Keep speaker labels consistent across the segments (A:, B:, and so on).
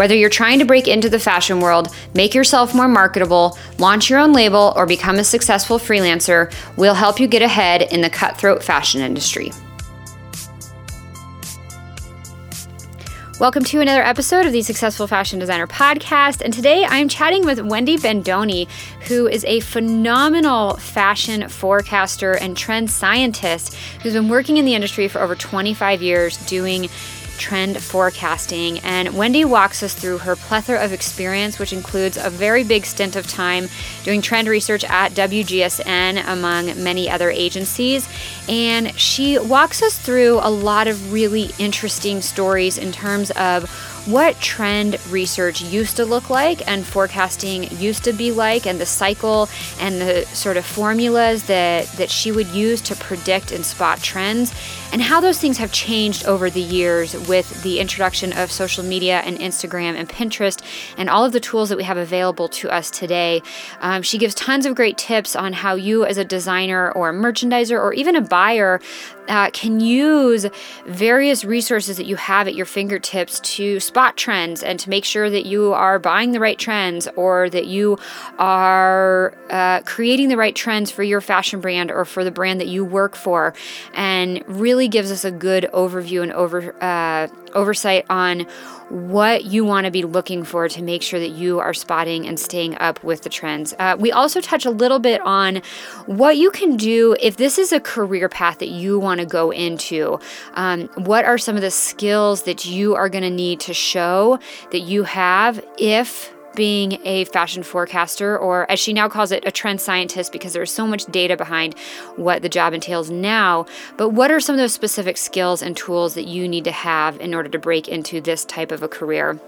A: Whether you're trying to break into the fashion world, make yourself more marketable, launch your own label, or become a successful freelancer, we'll help you get ahead in the cutthroat fashion industry. Welcome to another episode of the Successful Fashion Designer Podcast. And today I'm chatting with Wendy Bendoni, who is a phenomenal fashion forecaster and trend scientist who's been working in the industry for over 25 years doing trend forecasting. And Wendy walks us through her plethora of experience, which includes a very big stint of time doing trend research at WGSN, among many other agencies. And she walks us through a lot of really interesting stories in terms of what trend research used to look like and forecasting used to be like and the cycle and the sort of formulas that that she would use to predict and spot trends and how those things have changed over the years with the introduction of social media and Instagram and Pinterest and all of the tools that we have available to us today. Um, she gives tons of great tips on how you, as a designer or a merchandiser or even a buyer, uh, can use various resources that you have at your fingertips to spot trends and to make sure that you are buying the right trends or that you are uh, creating the right trends for your fashion brand or for the brand that you work for, and really gives us a good overview and over uh, oversight on what you want to be looking for to make sure that you are spotting and staying up with the trends. Uh, we also touch a little bit on what you can do if this is a career path that you want to go into. Um, what are some of the skills that you are going to need to show that you have if being a fashion forecaster, or as she now calls it, a trend scientist, because there's so much data behind what the job entails now. But what are some of those specific skills and tools that you need to have in order to break into this type of a career?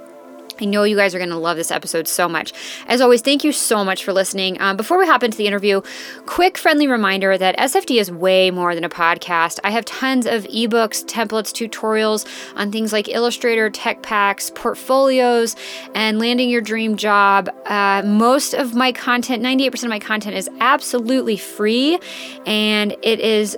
A: I know you guys are going to love this episode so much. As always, thank you so much for listening. Um, before we hop into the interview, quick friendly reminder that SFD is way more than a podcast. I have tons of ebooks, templates, tutorials on things like Illustrator, tech packs, portfolios, and landing your dream job. Uh, most of my content, 98% of my content, is absolutely free, and it is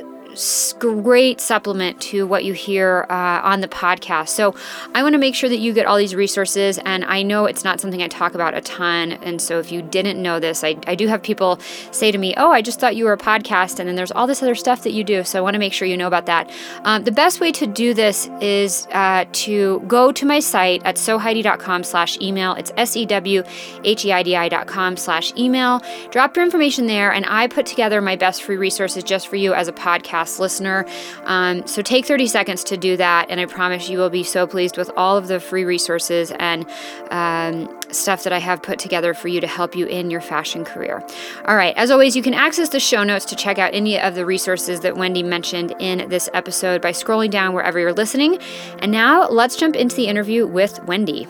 A: great supplement to what you hear uh, on the podcast. So I want to make sure that you get all these resources. And I know it's not something I talk about a ton. And so if you didn't know this, I, I do have people say to me, Oh, I just thought you were a podcast. And then there's all this other stuff that you do. So I want to make sure you know about that. Um, the best way to do this is uh, to go to my site at sewheidi.com slash email. It's S E W H E I D I.com slash email. Drop your information there. And I put together my best free resources just for you as a podcast podcast listener. Um, so take 30 seconds to do that, and I promise you will be so pleased with all of the free resources and um, stuff that I have put together for you to help you in your fashion career. All right, as always, you can access the show notes to check out any of the resources that Wendy mentioned in this episode by scrolling down wherever you're listening. And now let's jump into the interview with Wendy.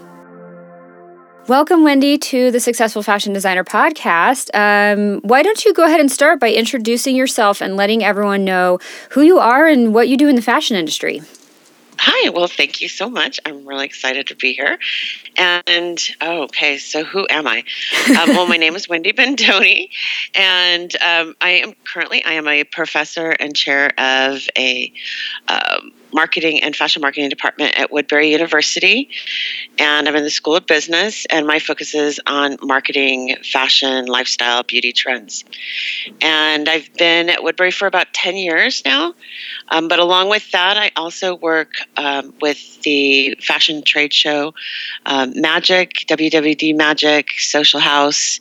A: Welcome, Wendy, to the Successful Fashion Designer podcast. Um, why don't you go ahead and start by introducing yourself and letting everyone know who you are and what you do in the fashion industry?
B: Hi, well, thank you so much. I'm really excited to be here. And oh, okay, so who am I? Um, well, my name is Wendy Bendoni, and um, I am currently I am a professor and chair of a um, marketing and fashion marketing department at Woodbury University. And I'm in the School of Business, and my focus is on marketing, fashion, lifestyle, beauty trends. And I've been at Woodbury for about 10 years now. Um, but along with that, I also work um, with the fashion trade show, um, Magic, WWD Magic, Social House,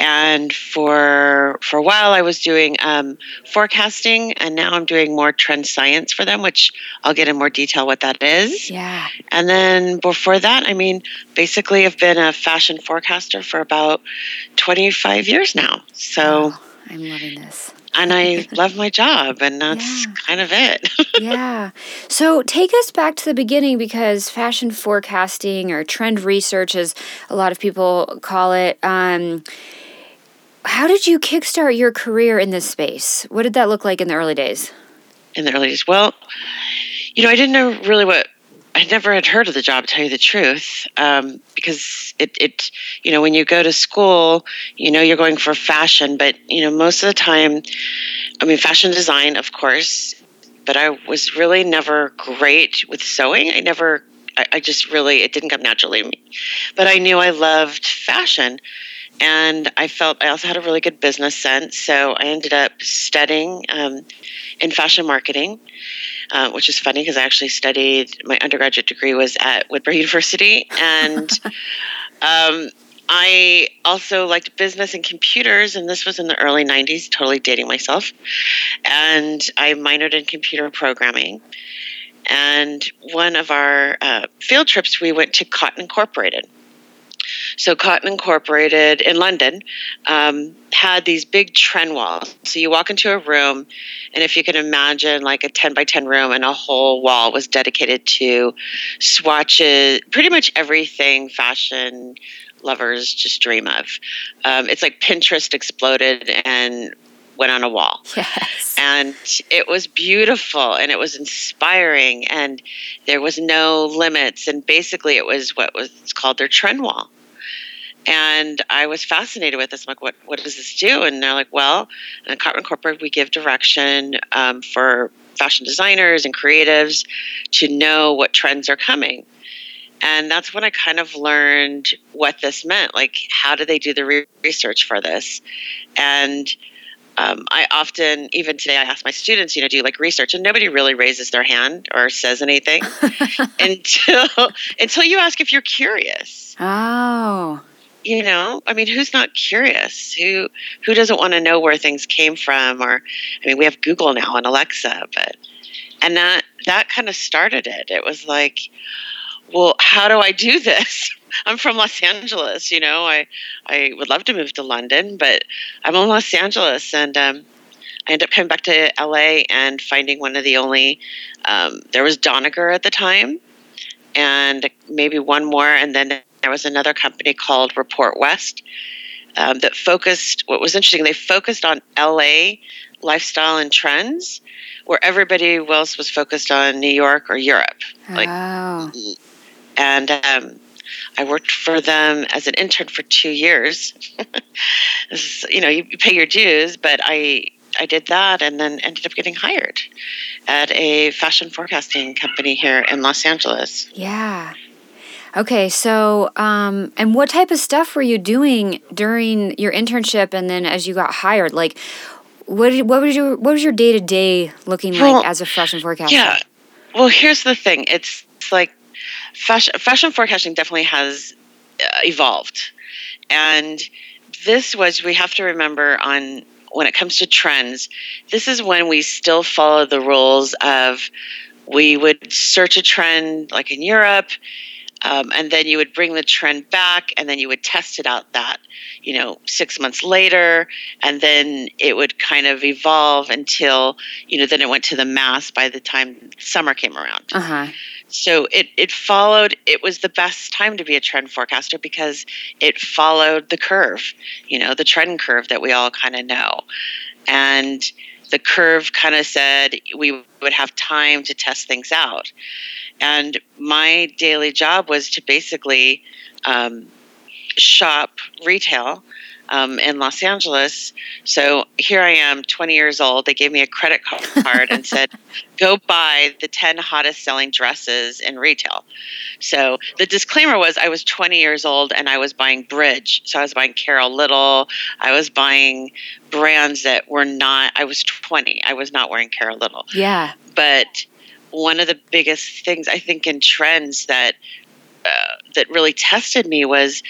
B: and for for a while I was doing um, forecasting, and now I'm doing more trend science for them, which I'll get in more detail what that is.
A: Yeah.
B: And then before that, I mean, basically, I've been a fashion forecaster for about 25 years now. So
A: I'm loving this.
B: And I love my job, and that's yeah. kind of it.
A: yeah. So take us back to the beginning because fashion forecasting or trend research, as a lot of people call it, um, how did you kickstart your career in this space? What did that look like in the early days?
B: In the early days, well, you know, I didn't know really what I never had heard of the job, to tell you the truth, um, because it, it, you know, when you go to school, you know, you're going for fashion, but you know, most of the time, I mean, fashion design, of course, but I was really never great with sewing. I never, I, I just really, it didn't come naturally to me. But I knew I loved fashion, and I felt I also had a really good business sense. So I ended up studying um, in fashion marketing. Uh, which is funny because I actually studied my undergraduate degree was at Woodbury University, and um, I also liked business and computers, and this was in the early '90s. Totally dating myself, and I minored in computer programming. And one of our uh, field trips, we went to Cotton Incorporated so Cotton Incorporated in London um, had these big trend walls. So you walk into a room, and if you can imagine like a 10 by 10 room, and a whole wall was dedicated to swatches, pretty much everything fashion lovers just dream of. Um, it's like Pinterest exploded and went on a wall.
A: Yes.
B: And it was beautiful and it was inspiring and there was no limits and basically it was what was called their trend wall. And I was fascinated with this. I'm like, what, what does this do? And they're like, well, in Cotton Corporate, we give direction um, for fashion designers and creatives to know what trends are coming. And that's when I kind of learned what this meant. Like, how do they do the re- research for this? And um, I often, even today, I ask my students, you know, do you like research? And nobody really raises their hand or says anything until until you ask if you're curious.
A: Oh
B: you know i mean who's not curious who who doesn't want to know where things came from or i mean we have google now and alexa but and that that kind of started it it was like well how do i do this i'm from los angeles you know i i would love to move to london but i'm in los angeles and um, I ended up coming back to LA and finding one of the only. Um, there was Doneger at the time, and maybe one more, and then there was another company called Report West um, that focused, what was interesting, they focused on LA lifestyle and trends, where everybody else was focused on New York or Europe.
A: Like, oh.
B: And um, I worked for them as an intern for two years. is, you know, you pay your dues, but I I did that and then ended up getting hired at a fashion forecasting company here in Los Angeles.
A: Yeah. Okay, so um, and what type of stuff were you doing during your internship, and then as you got hired? Like, what did, what was your what was your day to day looking like well, as a fashion forecaster?
B: Yeah, well, here's the thing: it's, it's like fashion fashion forecasting definitely has uh, evolved, and this was we have to remember on when it comes to trends. This is when we still follow the rules of we would search a trend like in Europe um, and then you would bring the trend back and then you would test it out that you know six months later and then it would kind of evolve until you know then it went to the mass by the time summer came around
A: uh-huh.
B: So it, it followed it was the best time to be a trend forecaster because it followed the curve you know the trend curve that we all kind of know. And the curve kind of said we would have time to test things out. And my daily job was to basically um, shop retail um, in Los Angeles. So here I am, 20 years old. They gave me a credit card and said, go buy the 10 hottest selling dresses in retail. So the disclaimer was I was 20 years old and I was buying Bridge. So I was buying Carole Little. I was buying brands that were not, I was 20. I was not wearing Carole Little.
A: Yeah.
B: But one of the biggest things I think in trends that uh, that really tested me was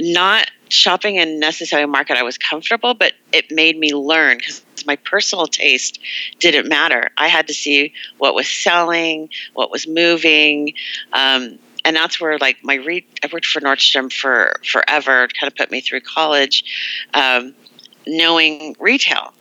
B: not shopping in necessarily a market I was comfortable, but it made me learn because my personal taste didn't matter. I had to see what was selling, what was moving. Um, and that's where like my re- I worked for Nordstrom for forever, kind of put me through college, um, knowing retail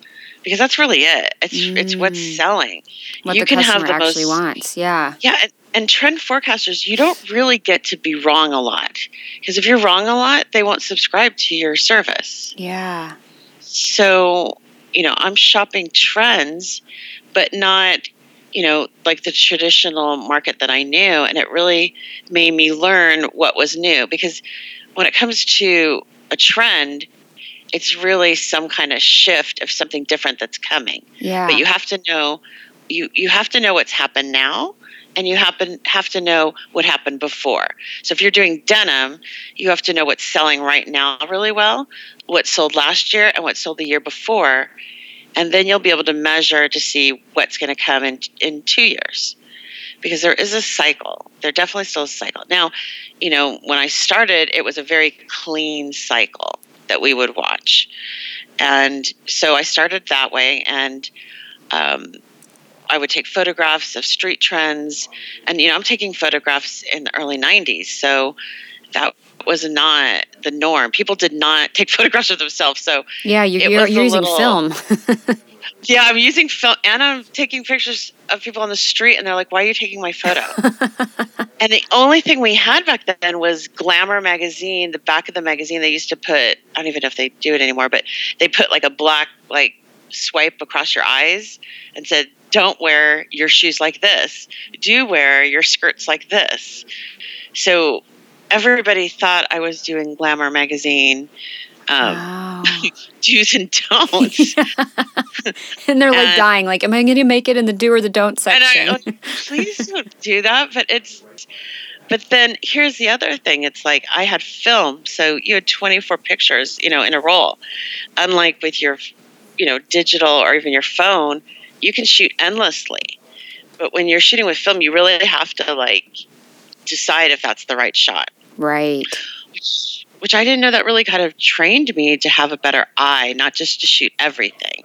B: because that's really it. It's mm. it's what's mm. selling.
A: What you can have the actually most, wants. Yeah.
B: Yeah, and, trend forecasters, you don't really get to be wrong a lot because if you're wrong a lot, they won't subscribe to your service.
A: Yeah.
B: so you know i'm shopping trends but not you know like the traditional market that i knew and it really made me learn what was new because when it comes to a trend it's really some kind of shift of something different that's coming
A: Yeah.
B: but you have to know you you have to know what's happened now and you happen have to know what happened before. So if you're doing denim you have to know what's selling right now really well what sold last year and what sold the year before and then you'll be able to measure to see what's going to come in in two years. Because there is a cycle. There definitely still a cycle. Now you know when i started it was a very clean cycle that we would watch. And so i started that way and um, I would take photographs of street trends, and you know, I'm taking photographs in the early '90s, so that was not the norm. People did not take photographs of themselves. So
A: yeah, you're, you're using
B: little-
A: film.
B: yeah, I'm using film, and I'm taking pictures of people on the street, and they're like, "Why are you taking my photo?" and the only thing we had back then was Glamour magazine. The back of the magazine, they used to put. I don't even know if they do it anymore, but they put like a black like swipe across your eyes and said, "Don't wear your shoes like this. Do wear your skirts like this." So everybody thought I was doing Glamour magazine. Um,
A: wow.
B: Do's and don'ts.
A: and they're like
B: and-
A: dying. Like, am I going to make it in the do or the don't
B: And
A: section?
B: I, like, please don't do that. But it's, but then here's the other thing. It's like I had film, so you had 24 pictures, you know, in a roll. Unlike with your, you know, digital or even your phone, you can shoot endlessly. But when you're shooting with film, you really have to like decide if that's the right shot.
A: right.
B: Which, which I didn't know that really kind of trained me to have a better eye, not just to shoot everything,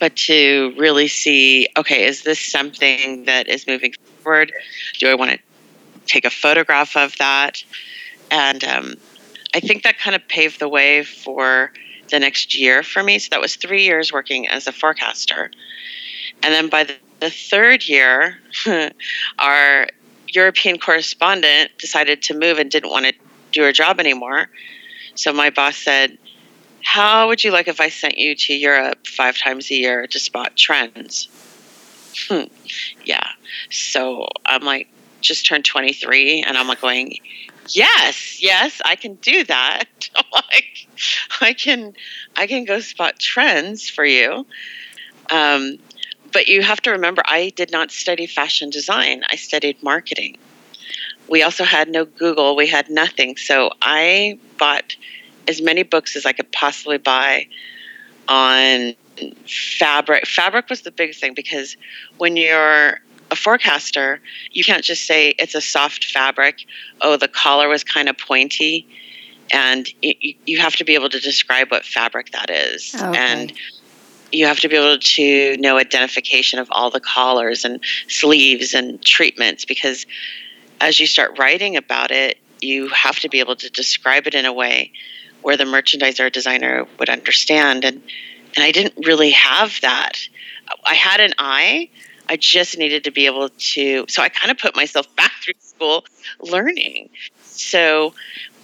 B: but to really see okay, is this something that is moving forward? Do I want to take a photograph of that? And um, I think that kind of paved the way for the next year for me. So that was three years working as a forecaster. And then by the, third year, our European correspondent decided to move and didn't want to do her job anymore. So my boss said, How would you like if I sent you to Europe five times a year to spot trends? Hmm. Yeah. So I'm like, just turned 23, and I'm like going, Yes, yes, I can do that. I can, I can go spot trends for you. Um, but you have to remember, I did not study fashion design. I studied marketing. We also had no Google. We had nothing. So I bought as many books as I could possibly buy on fabric. Fabric was the biggest thing because when you're a forecaster, you can't just say it's a soft fabric. Oh, the collar was kind of pointy. And you, you have to be able to describe what fabric that is.
A: Oh, okay.
B: And you have to be able to know identification of all the collars and sleeves and treatments because as you start writing about it, you have to be able to describe it in a way where the merchandiser or designer would understand. And and I didn't really have that. I had an eye. I just needed to be able to. So I kind of put myself back through school learning. So,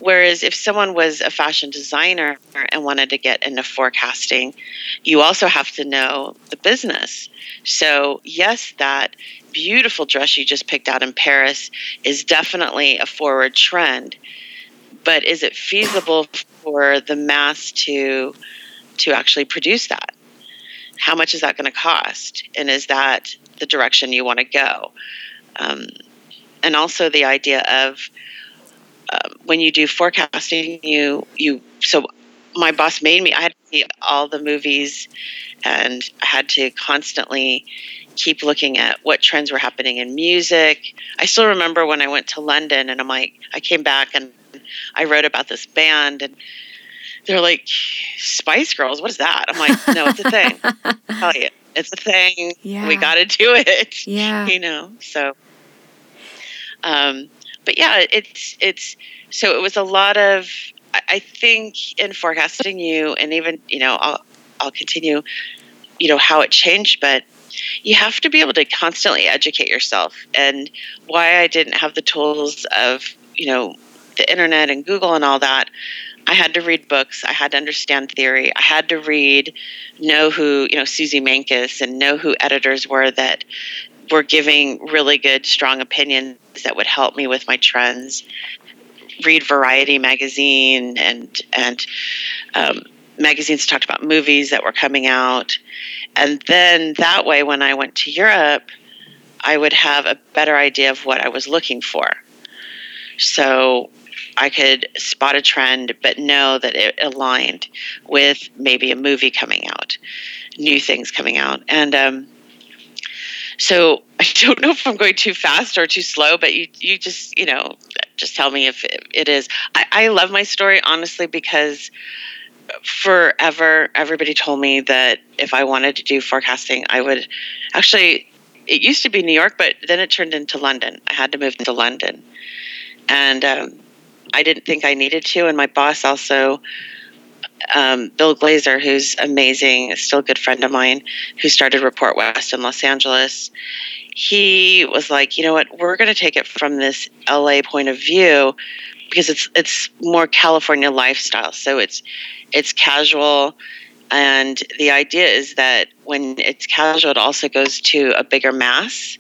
B: whereas if someone was a fashion designer and wanted to get into forecasting, you also have to know the business. So, yes, that beautiful dress you just picked out in Paris is definitely a forward trend. But is it feasible for the mass to to actually produce that? How much is that going to cost? And is that the direction you want to go? Um, and also the idea of um, when you do forecasting, you you so my boss made me. I had to see all the movies, and I had to constantly keep looking at what trends were happening in music. I still remember when I went to London, and I'm like, I came back and I wrote about this band, and they're like, Spice Girls. What is that? I'm like, no, it's a thing. Tell you, it's a thing.
A: Yeah.
B: We got to do it
A: Yeah.
B: you know so um but yeah it's it's so it was a lot of I, I think in forecasting you and even you know i'll i'll continue you know how it changed but you have to be able to constantly educate yourself and why i didn't have the tools of you know the internet and google and all that I had to read books. I had to understand theory. I had to read, know who, you know, Suzy Menkes and know who editors were that were giving really good, strong opinions that would help me with my trends. Read Variety magazine and and um, magazines talked about movies that were coming out, and then that way, when I went to Europe, I would have a better idea of what I was looking for. So I could spot a trend, but know that it aligned with maybe a movie coming out, new things coming out, and um, so I don't know if I'm going too fast or too slow, but you you just you know just tell me if it, is. I, I love my story honestly because forever everybody told me that if I wanted to do forecasting, I would actually. It used to be New York, but then it turned into London. I had to move to London, and um, I didn't think I needed to. And my boss also um, Bill Glazer, who's amazing, still a good friend of mine, who started Report West in Los Angeles. He was like, you know what, we're going to take it from this LA point of view because it's it's more California lifestyle. So it's it's casual, and the idea is that when it's casual, it also goes to a bigger mass,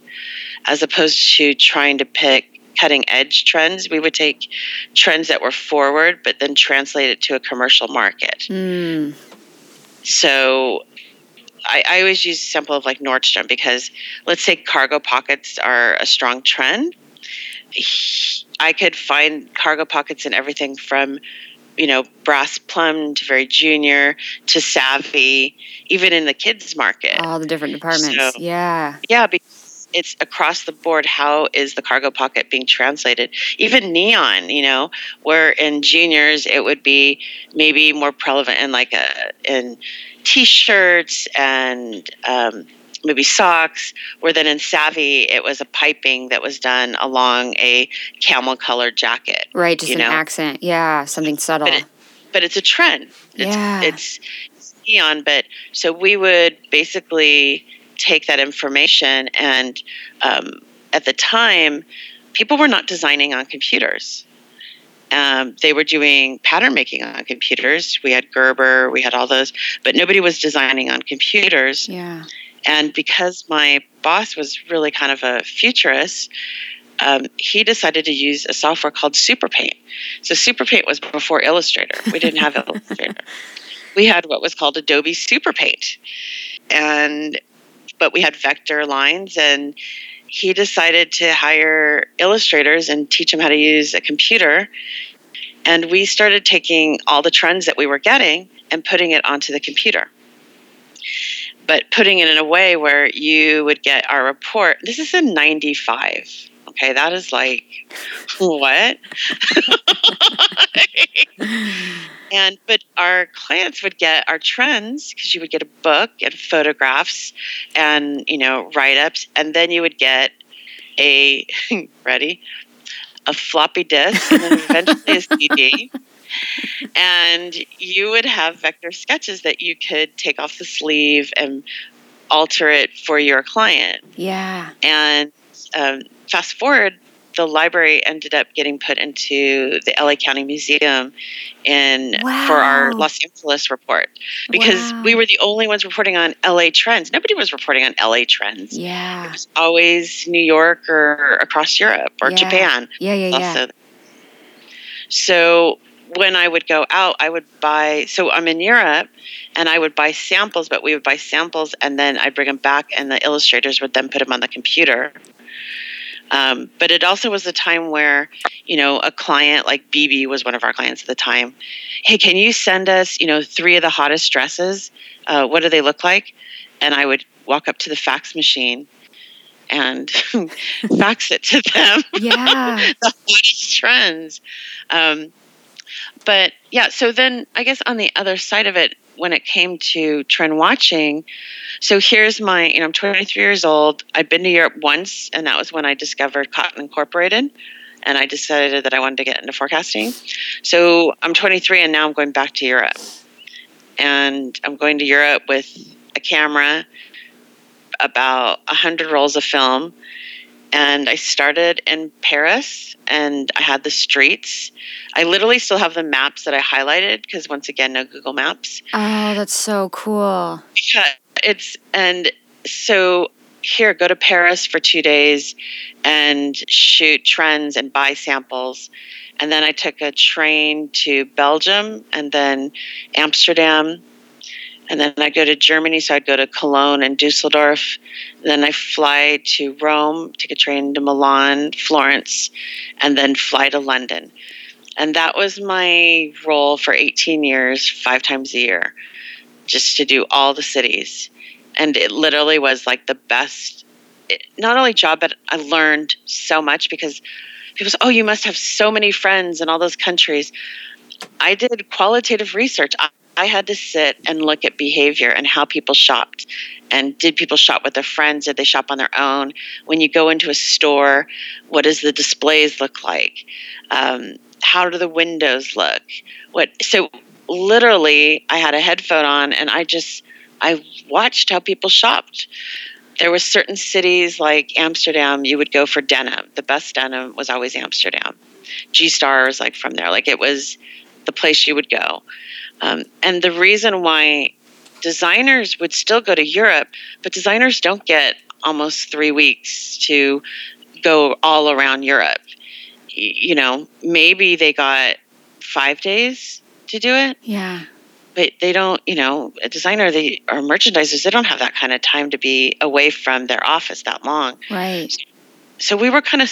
B: as opposed to trying to pick cutting edge trends. We would take trends that were forward, but then translate it to a commercial market. Mm. So I, I, always use a sample of like Nordstrom because let's say cargo pockets are a strong trend. I could find cargo pockets in everything from you know, brass plum to very junior to savvy, even in the kids market.
A: All the different departments. So, yeah.
B: Yeah, because it's across the board how is the cargo pocket being translated? Even neon you know where in juniors it would be maybe more prevalent in like a in t-shirts and um, maybe socks where then in savvy it was a piping that was done along a camel colored jacket
A: right just an know? accent. Yeah something subtle
B: but, it, but it's a trend.
A: It's, yeah.
B: it's neon but so we would basically take that information and um, at the time people were not designing on computers. Um, they were doing pattern making on computers. We had gerber we had all those but nobody was designing on computers.
A: Yeah.
B: And because my boss was really kind of a futurist um, he decided to use a software called superpaint. So superpaint was before illustrator. We didn't have illustrator. We had what was called adobe superpaint. And but we had vector lines and he decided to hire illustrators and teach them how to use a computer. And we started taking all the trends that we were getting and putting it onto the computer. But putting it in a way where you would get our report this is in 95 okay that is like what And but our clients would get our trends because you would get a book and photographs and you know write ups, and then you would get a ready a floppy disk and then eventually a CD. And you would have vector sketches that you could take off the sleeve and alter it for your client.
A: Yeah.
B: And um, fast forward the library ended up getting put into the LA County Museum in wow. for our Los Angeles report because wow. we were the only ones reporting on LA trends. Nobody was reporting on LA trends.
A: Yeah.
B: It was always New York or across Europe or
A: yeah.
B: Japan.
A: Yeah, yeah, yeah.
B: So when I would go out, I would buy. So I'm in Europe, and I would buy samples, but we would buy samples, and then I'd bring them back, and the illustrators would then put them on the computer. Um, but it also was a time where, you know, a client like bebe was one of our clients at the time. Hey, can you send us, you know, three of the hottest dresses? Uh, what do they look like? And I would walk up to the fax machine and fax it to them.
A: Yeah.
B: the hottest trends. Um, but yeah, so then I guess on the other side of it, when it came to trend watching, so here's my, you know, I'm 23 years old. I've been to Europe once, and that was when I discovered Cotton Incorporated, and I decided that I wanted to get into forecasting. So I'm 23, and now I'm going back to Europe, and I'm going to Europe with a camera, about 100 rolls of film, and I started in Paris and I had the streets. I literally still have the maps that I highlighted because once again, no Google Maps.
A: Oh, that's so cool.
B: Yeah, it's and so here, go to Paris for two days and shoot trends and buy samples. And then I took a train to Belgium and then Amsterdam and then I go to Germany, so I'd go to Cologne and Dusseldorf. Then I fly to Rome, take a train to Milan, Florence, and then fly to London. And that was my role for 18 years, five times a year, just to do all the cities. And it literally was like the best, not only job, but I learned so much because people say, oh, you must have so many friends in all those countries. I did qualitative research. I had to sit and look at behavior and how people shopped. And did people shop with their friends? Did they shop on their own? When you go into a store, what does the displays look like? Um, how do the windows look? What? So literally, I had a headphone on and I just I watched how people shopped. There were certain cities like Amsterdam, you would go for denim. The best denim was always Amsterdam. G Star was like from there. Like it was the place you would go. Um, and the reason why designers would still go to Europe, but designers don't get almost three weeks to go all around Europe. You know, maybe they got five days to do it.
A: Yeah.
B: But they don't, you know, a designer they or merchandisers, they don't have that kind of time to be away from their office that long.
A: Right.
B: So we were kind of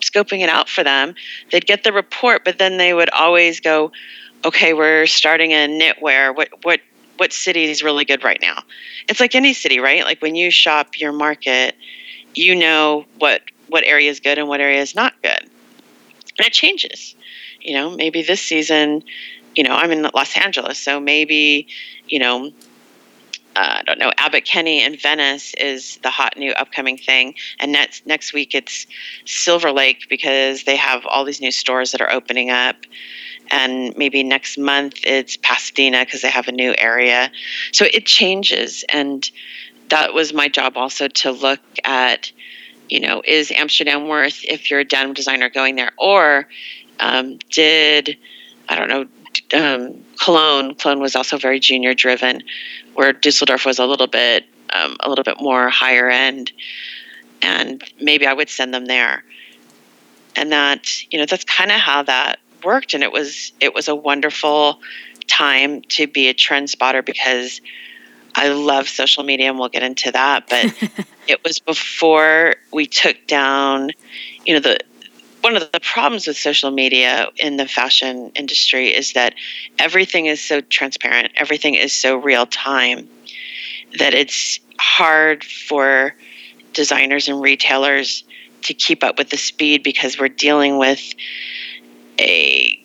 B: scoping it out for them. They'd get the report, but then they would always go, okay, we're starting in knitwear. What what what city is really good right now? It's like any city, right? Like when you shop your market, you know what what area is good and what area is not good. And it changes. You know, maybe this season, you know, I'm in Los Angeles, so maybe, you know, uh, I don't know, Abbot Kinney in Venice is the hot new upcoming thing. And next next week it's Silver Lake because they have all these new stores that are opening up and maybe next month it's Pasadena because they have a new area. So it changes, and that was my job also to look at, you know, is Amsterdam worth if you're a denim designer going there, or um, did I don't know. Um, Cologne, Cologne was also very junior driven, where Dusseldorf was a little bit, um, a little bit more higher end, and maybe I would send them there. And that, you know, that's kind of how that worked and it was it was a wonderful time to be a trend spotter because I love social media and we'll get into that but it was before we took down you know the one of the problems with social media in the fashion industry is that everything is so transparent everything is so real time that it's hard for designers and retailers to keep up with the speed because we're dealing with a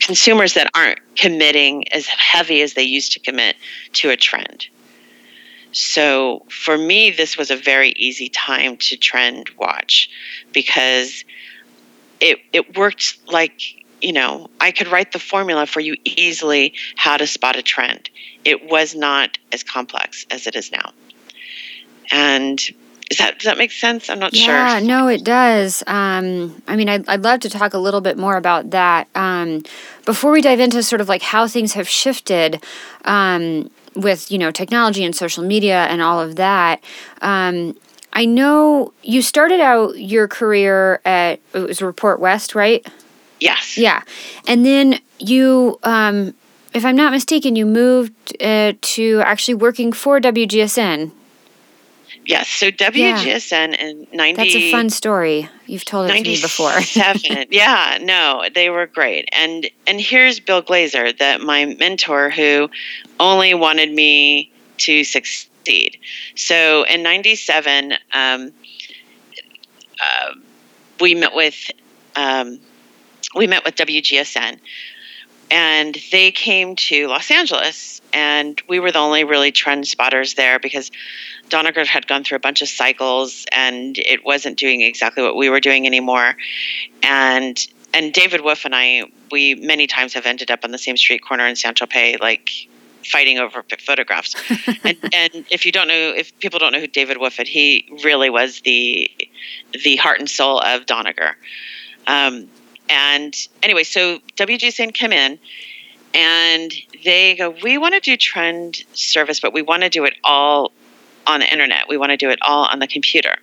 B: consumers that aren't committing as heavy as they used to commit to a trend. So for me, this was a very easy time to trend watch because it it worked like you know I could write the formula for you easily how to spot a trend. It was not as complex as it is now, and is that does that make sense? I'm not
A: yeah,
B: sure.
A: Yeah, no, it does. Um, I mean, I'd, I'd love to talk a little bit more about that. Um, before we dive into sort of like how things have shifted um, with you know technology and social media and all of that. Um, I know you started out your career at it was Report West, right?
B: Yes.
A: Yeah, and then you um, if I'm not mistaken, you moved uh, to actually working for WGSN.
B: Yes. So WGSN yeah. in 90.
A: That's a fun story. You've told it to me before.
B: Seven. yeah. No, they were great. And and here's Bill Glazer, that my mentor who only wanted me to succeed. So in 97, um, uh, we met with um, we met with WGSN and they came to Los Angeles, and we were the only really trend spotters there because Doneger had gone through a bunch of cycles, and it wasn't doing exactly what we were doing anymore. And and David Wolfe and I, we many times have ended up on the same street corner in San Tropez, like fighting over photographs. and, and if you don't know, if people don't know who David Wooford, he really was the the heart and soul of Doneger. Um, and anyway, so WGSN came in and they go, we want to do trend service, but we want to do it all on the internet. We want to do it all on the computer.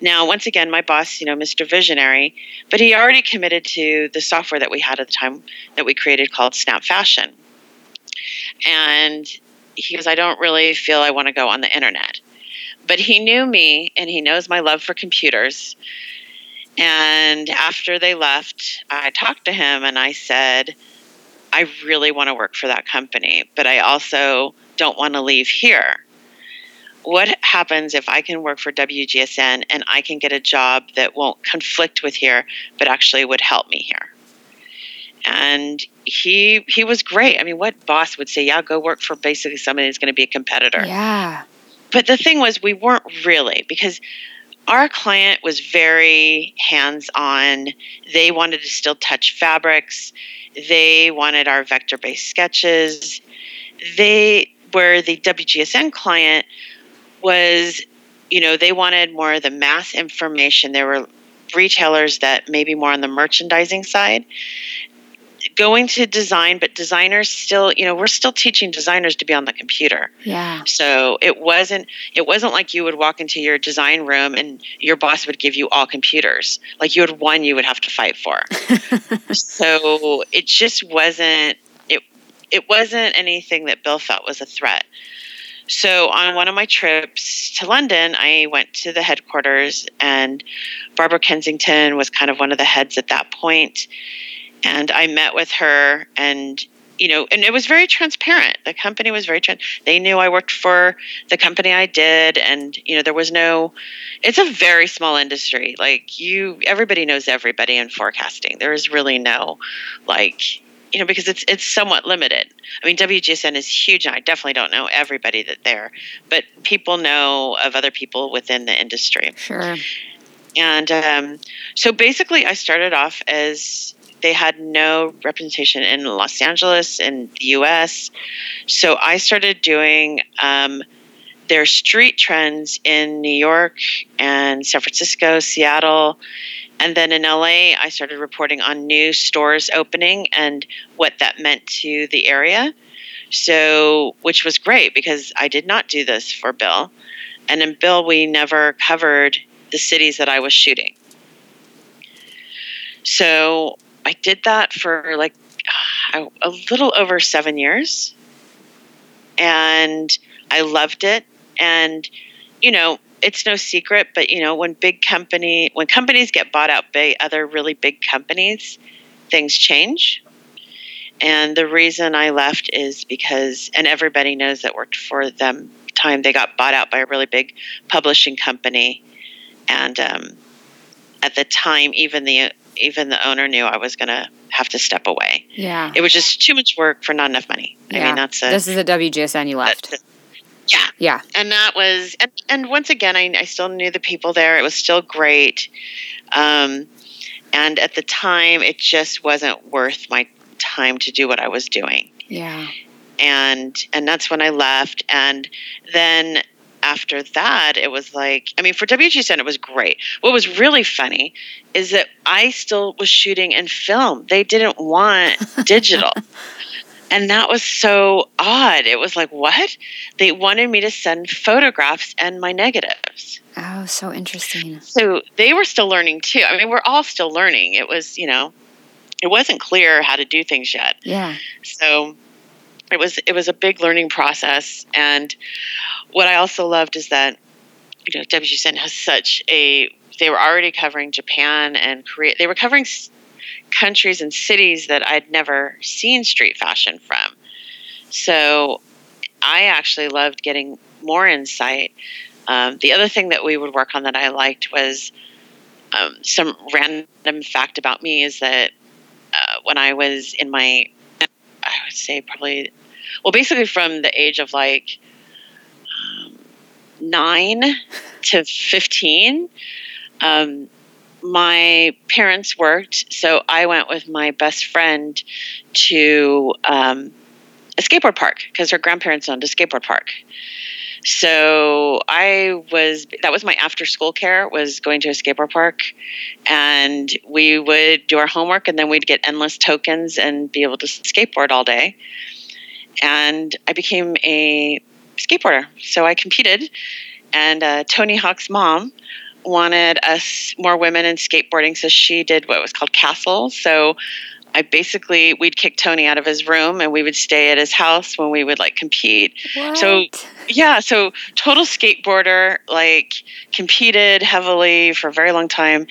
B: Now, once again, my boss, you know, Mr. Visionary, but he already committed to the software that we had at the time that we created called Snap Fashion. And he goes, I don't really feel I want to go on the internet. But he knew me and he knows my love for computers. And after they left, I talked to him and I said, I really want to work for that company, but I also don't want to leave here. What happens if I can work for WGSN and I can get a job that won't conflict with here, but actually would help me here? And he he was great. I mean, what boss would say, "Yeah, go work for basically somebody that's going to be a competitor"?
A: Yeah.
B: But the thing was, we weren't really because our client was very hands on. They wanted to still touch fabrics. They wanted our vector based sketches. They, where the WGSN client was, you know, they wanted more of the mass information. There were retailers that maybe more on the merchandising side going to design but designers still you know we're still teaching designers to be on the computer.
A: Yeah.
B: So it wasn't it wasn't like you would walk into your design room and your boss would give you all computers. Like you had one you would have to fight for. So it just wasn't it it wasn't anything that bill felt was a threat. So on one of my trips to London, I went to the headquarters, and Barbara Kensington was kind of one of the heads at that point and I met with her and you know, and it was very transparent. The company was very trans. They knew I worked for the company I did, and you know, there was no. It's a very small industry. Like you, everybody knows everybody in forecasting. There is really no, like, you know, because it's it's somewhat limited. I mean, WGSN is huge, and I definitely don't know everybody that there, but people know of other people within the industry.
A: Sure.
B: And um, so basically, I started off as they had no representation in Los Angeles in the US. So I started doing um, their street trends in New York and San Francisco, Seattle. And then in LA, I started reporting on new stores opening and what that meant to the area. So, which was great because I did not do this for Bill. And in Bill, we never covered the cities that I was shooting. So I did that for like a little over seven years. And I loved it. And, you know, it's no secret, but, you know, when big company, when companies get bought out by other really big companies, things change. And the reason I left is because, and everybody knows that worked for them time they got bought out by a really big publishing company. And um, at the time, even the even the owner knew I was going to have to step away.
A: Yeah.
B: It was just too much work for not enough money. Yeah. I mean, that's a,
A: This is a WGSN you left.
B: yeah.
A: Yeah.
B: And that was, and, and once again, I, I still knew the people there. It was still great. Um, and at the time, it just wasn't worth my time to do what I was doing.
A: Yeah.
B: And and that's when I left. And then after that, it was like, I mean, for WGSN, it was great. What was really funny is that I still was shooting in film. They didn't want digital. and that was so odd. It was like, what? They wanted me to send photographs and my negatives.
A: Oh, so interesting.
B: So they were still learning too. I mean, we're all still learning. It was, you know, it wasn't clear how to do things yet.
A: Yeah.
B: So it was it was a big learning process. And what i also loved is that you know wgsn has such a they were already covering japan and korea. They were covering countries and cities that i'd never seen street fashion from. So i actually loved getting more insight. Um, the other thing that we would work on that i liked was um, some random fact about me is that uh, when i was in my I would say probably, well, basically from the age of like um, nine to 15. Um, my parents worked, so I went with my best friend to um, a skateboard park because her grandparents owned a skateboard park. So I was that was my after school care was going to a skateboard park and we would do our homework and then we'd get endless tokens and be able to skateboard all day. And I became a skateboarder. So I competed and uh, Tony Hawk's mom wanted us more women in skateboarding so she did what was called CASL. So I basically we'd kick Tony out of his room and we would stay at his house when we would like compete.
A: What?
B: So yeah, so total skateboarder, like competed heavily for a very long time,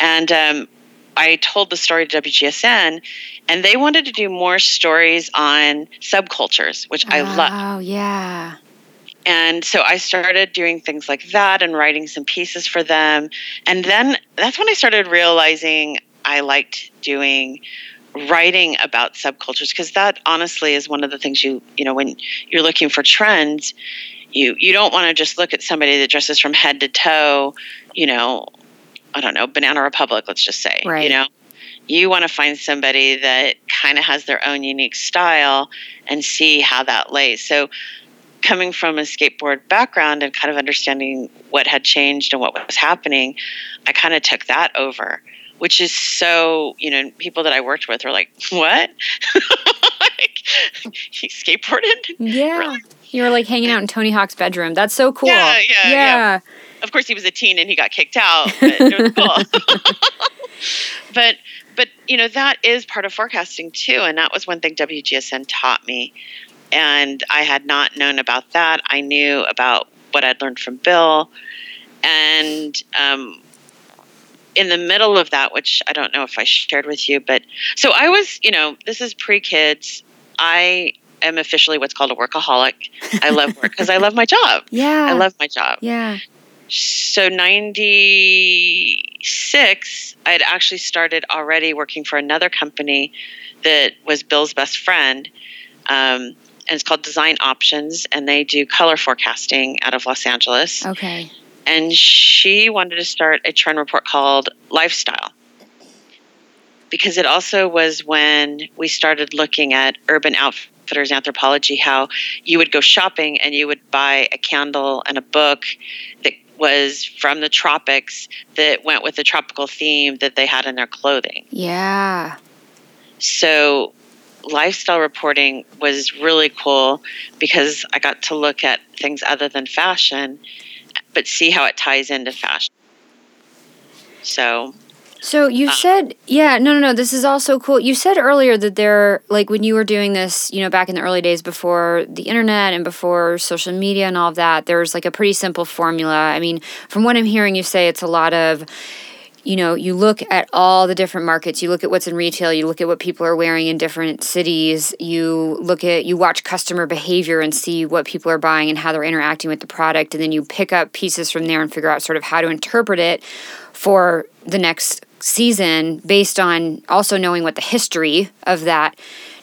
B: and um, I told the story to WGSN, and they wanted to do more stories on subcultures, which I love.
A: Oh yeah.
B: And so I started doing things like that and writing some pieces for them. And then that's when I started realizing I liked doing writing about subcultures because that honestly is one of the things you you know when you're looking for trends you you don't want to just look at somebody that dresses from head to toe you know i don't know banana republic let's just say
A: Right.
B: you know? You want to find somebody that kind of has their own unique style and see how that lays. So coming from a skateboard background and kind of understanding what had changed and what was happening i kind of took that over which is so you know people that i worked with were like what like, he skateboarded
A: Yeah. You were like hanging out in Tony Hawk's bedroom. That's so cool.
B: Yeah, yeah, yeah. of course he was a teen and he got kicked out but it was cool but but you know that is part of forecasting too and that was one thing wgsn taught me and i had not known about that i knew about what i'd learned from bill and um, in the middle of that which i don't know if i shared with you but so i was you know this is pre-kids i am officially what's called a workaholic i love work because i love my job
A: Yeah.
B: i love my job
A: Yeah.
B: so 96 i had actually started already working for another company that was bill's best friend um, and it's called design options and they do color forecasting out of los angeles
A: Okay.
B: And she wanted to start a trend report called lifestyle because it also was when we started looking at urban outfitters Anthropologie how you would go shopping and you would buy a candle and a book that was from the tropics that went with the tropical theme that they had in their clothing
A: Yeah.
B: so lifestyle reporting was really cool because I got to look at things other than fashion, but see how it ties into fashion. So
A: So you
B: Uh,
A: said, yeah, no, no, no. This is also cool. You said earlier that there, like when you were doing this, you know, back in the early days before the internet and before social media and all of that, there's like a pretty simple formula. I mean, from what I'm hearing you say, it's a lot of, you know, you look at all the different markets, you look at what's in retail, you look at what people are wearing in different cities, you look at, you watch customer behavior and see what people are buying and how they're interacting with the product. And then you pick up pieces from there and figure out sort of how to interpret it for the next season based on also knowing what the history of that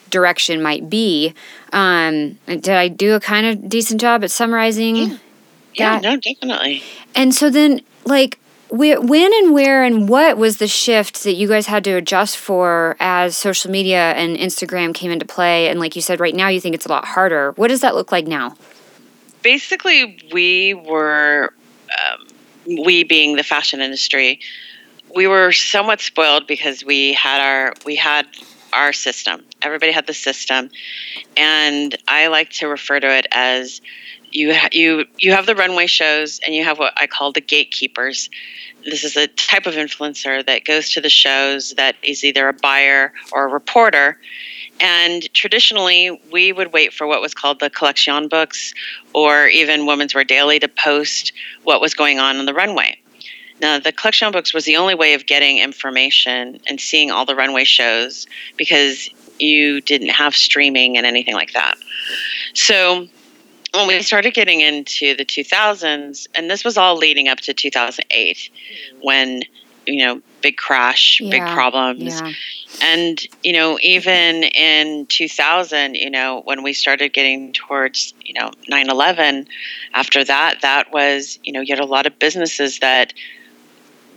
A: direction might be. Um, did I do a kind of decent job at summarizing?
B: Yeah. yeah, no, definitely.
A: And so then, like, where, when and where and what was the shift that you guys had to adjust for as social media and Instagram came into play? And like you said, right now you think it's a lot harder. What does that look like now?
B: Basically, we were, um, we being the fashion industry, we were somewhat spoiled because we had our we had our system. Everybody had the system, and I like to refer to it as you ha- you you have the runway shows and you have what I call the gatekeepers. This is a type of influencer that goes to the shows that is either a buyer or a reporter. And traditionally, we would wait for what was called the collection books or even Women's Wear Daily to post what was going on on the runway. Now, the collection books was the only way of getting information and seeing all the runway shows because you didn't have streaming and anything like that. So, when we started getting into the 2000s, and this was all leading up to 2008, mm. when, you know, big crash, big problems.
A: Yeah.
B: And, you know, even in 2000, you know, when we started getting towards, you know, 9 11, after that, that was, you know, you had a lot of businesses that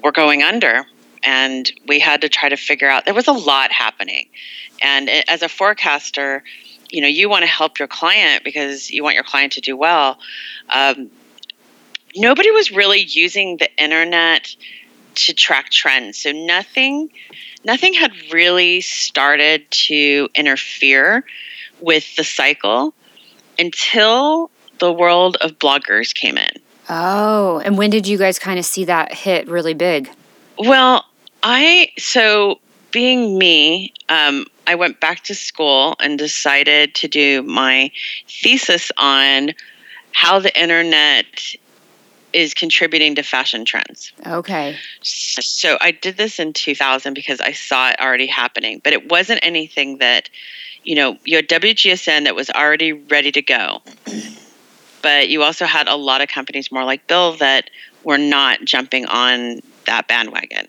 B: were going under. And we had to try to figure out, there was a lot happening. And it- as a forecaster, you know you want to help your client because you want your client to do well. Um, nobody was really using the internet to track trends. So nothing nothing had really started to interfere with the cycle until the world of bloggers came in.
A: Oh and when did you guys kind of see that hit really big?
B: Well i so being me um, I went back to school and decided to do my thesis on how the internet is contributing to fashion trends.
A: Okay.
B: So I did this in 2000 because I saw it already happening, but it wasn't anything that, you know, you had WGSN that was already ready to go. But you also had a lot of companies, more like Bill, that were not jumping on that bandwagon.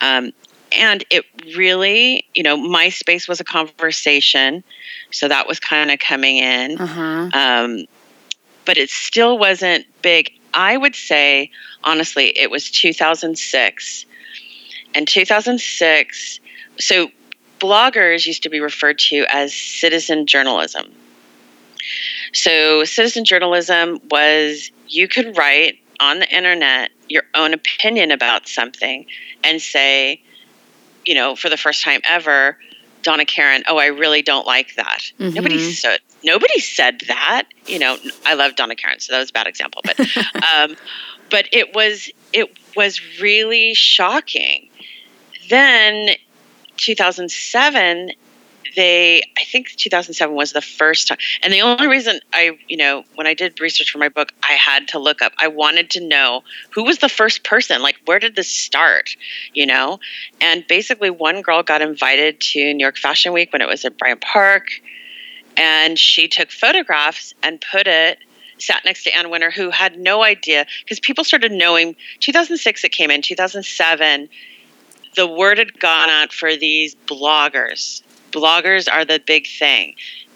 B: Um, and it really, you know, MySpace was a conversation, so that was kind of coming in. Uh-huh. Um, but it still wasn't big. I would say, honestly, it was 2006. And 2006, so bloggers used to be referred to as citizen journalism. So, citizen journalism was you could write on the internet your own opinion about something and say, you know, for the first time ever, Donna Karan, oh, I really don't like that. Mm-hmm. Nobody said nobody said that. You know, I love Donna Karan, so that was a bad example, but um, but it was it was really shocking. Then 2007 they i think 2007 was the first time and the only reason i you know when i did research for my book i had to look up i wanted to know who was the first person like where did this start you know? And basically one girl got invited to new york fashion week when it was at bryant park and she took photographs and put it sat next to Ann Wintour, who had no idea because people started knowing 2006 it came in 2007 the word had gone out for these bloggers bloggers are the big thing.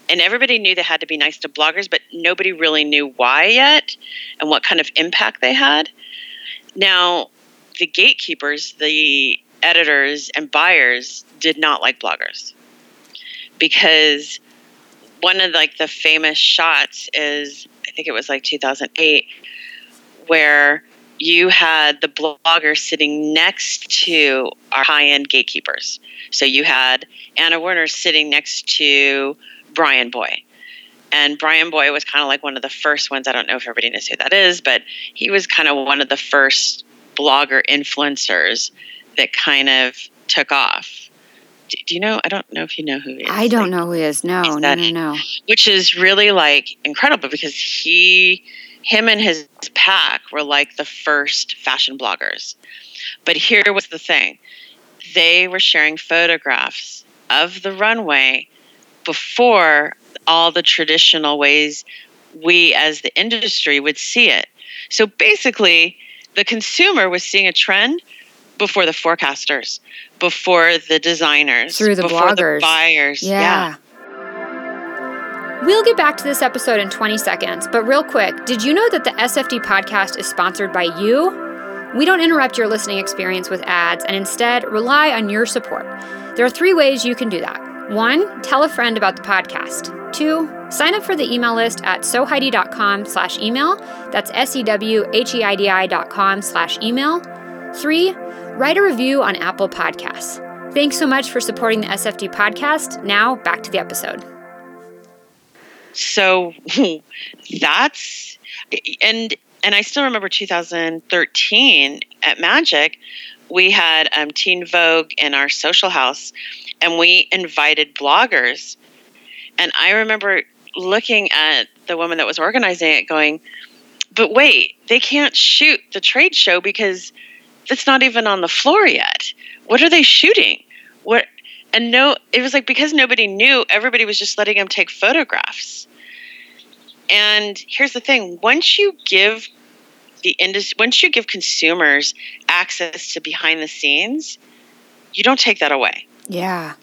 B: And everybody knew they had to be nice to bloggers, but nobody really knew why yet and what kind of impact they had. Now, the gatekeepers, the editors and buyers did not like bloggers because one of like the famous shots is I think it was like 2008 where you had the blogger sitting next to our high end gatekeepers. So you had Anna Wintour sitting next to Bryanboy. And Bryanboy was kind of like one of the first ones. I don't know if everybody knows who that is, but he was kind of one of the first blogger influencers that kind of took off. Do, do you know? I don't know if you know who he is.
A: I don't like, know who he is. No, no, no, no.
B: Which is really like incredible because he him and his pack were like the first fashion bloggers. But here was the thing they were sharing photographs of the runway before all the traditional ways we as the industry would see it. So basically, the consumer was seeing a trend before the forecasters, before the designers,
A: through the
B: before
A: bloggers,
B: the buyers.
A: yeah. yeah. We'll get back to this episode in 20 seconds, but real quick, did you know that the SFD podcast is sponsored by you? We don't interrupt your listening experience with ads and instead rely on your support. There are three ways you can do that. One, tell a friend about the podcast. Two, sign up for the email list at sewheidi.com slash email. That's S-E-W-H-E-I-D-I dot com slash email. Three, write a review on Apple Podcasts. Thanks so much for supporting the SFD podcast. Now, back to the episode.
B: So that's and and I still remember 2013 at Magic, we had um, Teen Vogue in our social house, and we invited bloggers. And I remember looking at the woman that was organizing it, going, "But wait, they can't shoot the trade show because it's not even on the floor yet. What are they shooting? What and no, it was like because nobody knew, everybody was just letting them take photographs. And here's the thing: once you give the industry, once you give consumers access to behind the scenes, you don't take that away.
A: Yeah.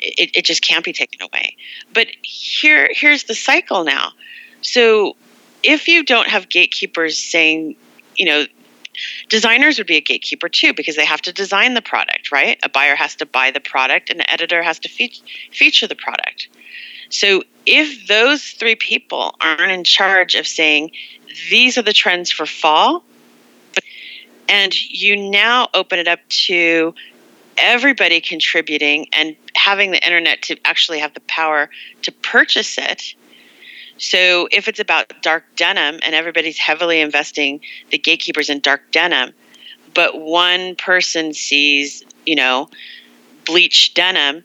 B: It, it just can't be taken away. But here, here's the cycle now. So if you don't have gatekeepers saying, you know, Designers would be a gatekeeper too because they have to design the product, right? A buyer has to buy the product and an editor has to fe- feature the product. So if those three people aren't in charge of saying, these are the trends for fall, and you now open it up to everybody contributing and having the internet to actually have the power to purchase it. So if it's about dark denim and everybody's heavily investing the gatekeepers in dark denim, but one person sees, you know, bleached denim,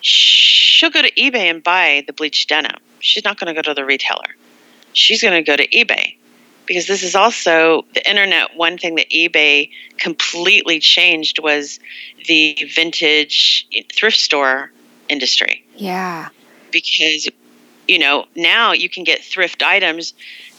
B: she'll go to eBay and buy the bleached denim. She's not going to go to the retailer. She's going to go to eBay because this is also the internet. One thing that eBay completely changed was the vintage thrift store industry.
A: Yeah.
B: Because, you know, now you can get thrift items.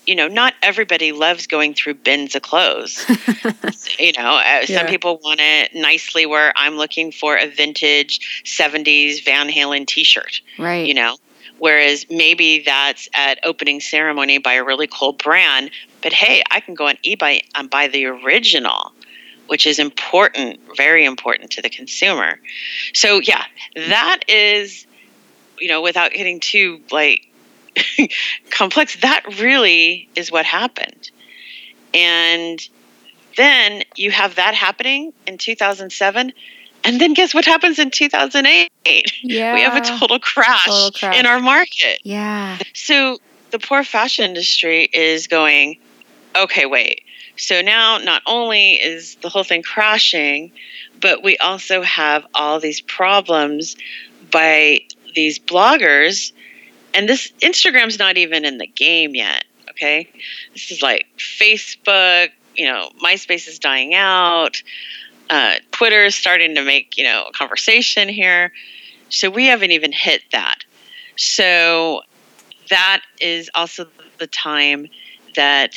B: You know, not everybody loves going through bins of clothes. you know, uh, some people want it nicely where I'm looking for a vintage 70s Van Halen t shirt.
A: Right.
B: You know, Whereas maybe that's at opening ceremony by a really cool brand, but hey, I can go on eBay and buy the original, which is important, very important to the consumer. So yeah, that is, you know, without getting too like complex, that really is what happened. And then you have that happening in 2007 and then guess what happens in 2008?
A: Yeah.
B: We have a total crash, total crash, in our market.
A: Yeah.
B: So the poor fashion industry is going, okay, wait. So now not only is the whole thing crashing, but we also have all these problems by these bloggers. And this Instagram's not even in the game yet. Okay. This is like Facebook, you know, MySpace is dying out uh, Twitter is starting to make you know a conversation here. So we haven't even hit that. So that is also the time that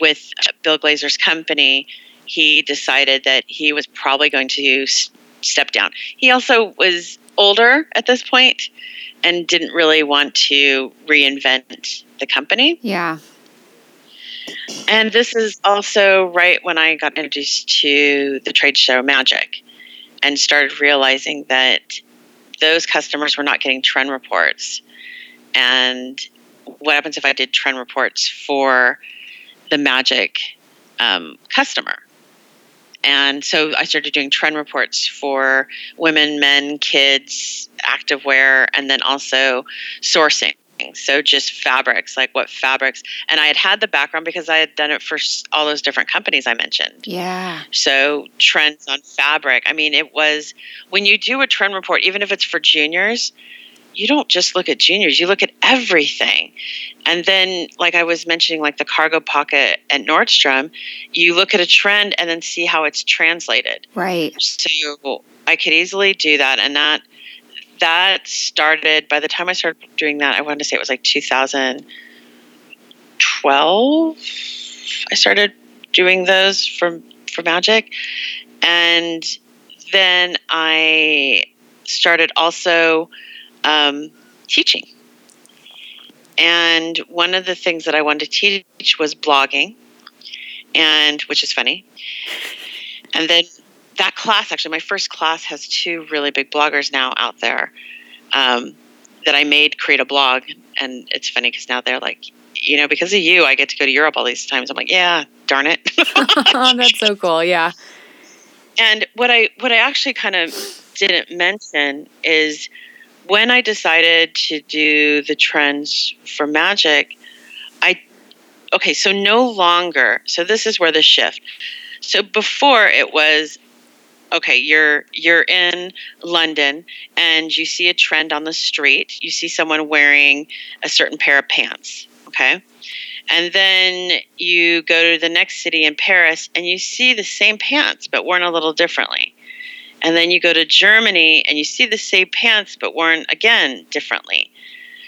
B: with Bill Glazer's company, he decided that he was probably going to step down. He also was older at this point and didn't really want to reinvent the company.
A: Yeah.
B: And this is also right when I got introduced to the trade show Magic and started realizing that those customers were not getting trend reports. And what happens if I did trend reports for the Magic um, customer? And so I started doing trend reports for women, men, kids, activewear, and then also sourcing. So just fabrics, like what fabrics. And I had had the background because I had done it for all those different companies I mentioned.
A: Yeah.
B: So trends on fabric. I mean, it was when you do a trend report, even if it's for juniors, you don't just look at juniors, you look at everything. And then, like I was mentioning, like the cargo pocket at Nordstrom, you look at a trend and then see how it's translated.
A: Right.
B: So I could easily do that. And that that started by the time I started doing that, I wanted to say it was like 2012. I started doing those from for Magic, and then I started also um, teaching. And one of the things that I wanted to teach was blogging, and which is funny. And then that class, actually, my first class has two really big bloggers now out there um, that I made create a blog. And it's funny because now they're like, you know, because of you, I get to go to Europe all these times. I'm like, yeah, darn it.
A: That's so cool. Yeah.
B: And what I what I actually kind of didn't mention is when I decided to do the trends for magic, I okay, so no longer. So this is where the shift. So before it was okay you're you're in london and you see a trend on the street you see someone wearing a certain pair of pants okay and then you go to the next city in paris and you see the same pants but worn a little differently and then you go to germany and you see the same pants but worn again differently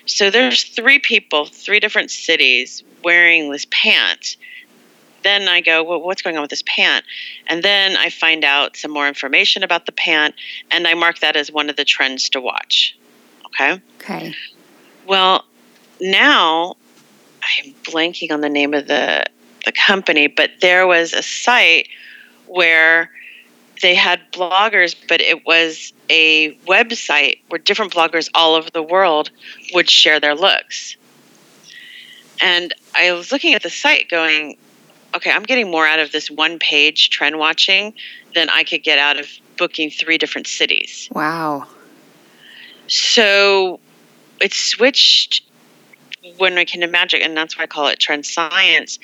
B: so there's three people three different cities wearing this pant then I go, well, what's going on with this pant? And then I find out some more information about the pant, and I mark that as one of the trends to watch. Okay.
A: Okay.
B: Well, now I'm blanking on the name of the the company, but there was a site where they had bloggers, but it was a website where different bloggers all over the world would share their looks. And I was looking at the site going, okay, I'm getting more out of this one page trend watching than I could get out of booking three different cities.
A: Wow.
B: So it switched when I came to magic, and that's why I call it trend science,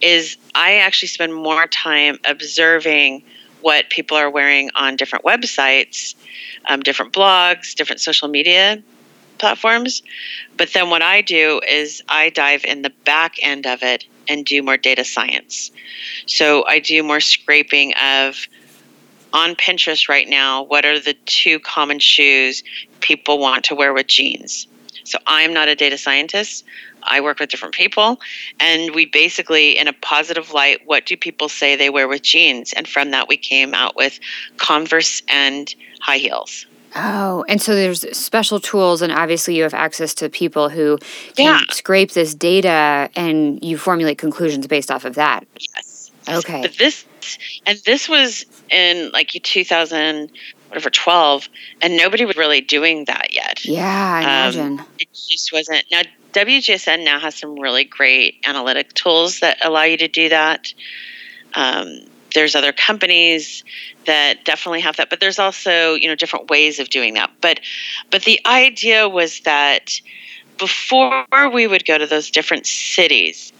B: is I actually spend more time observing what people are wearing on different websites, um, different blogs, different social media platforms. But then what I do is I dive in the back end of it and do more data science. So I do more scraping of on Pinterest right now, what are the two common shoes people want to wear with jeans? So I'm not a data scientist. I work with different people, and we basically, in a positive light, what do people say they wear with jeans? And from that, we came out with Converse and high heels.
A: Oh, and so there's special tools, and obviously you have access to people who can yeah. scrape this data and you formulate conclusions based off of that.
B: Yes.
A: Okay.
B: But this, and this was in like 2000, whatever, 12, and nobody was really doing that yet.
A: Yeah, I um, imagine.
B: It just wasn't. Now, WGSN now has some really great analytic tools that allow you to do that. Um, there's other companies that definitely have that but there's also you know different ways of doing that. But but the idea was that before we would go to those different cities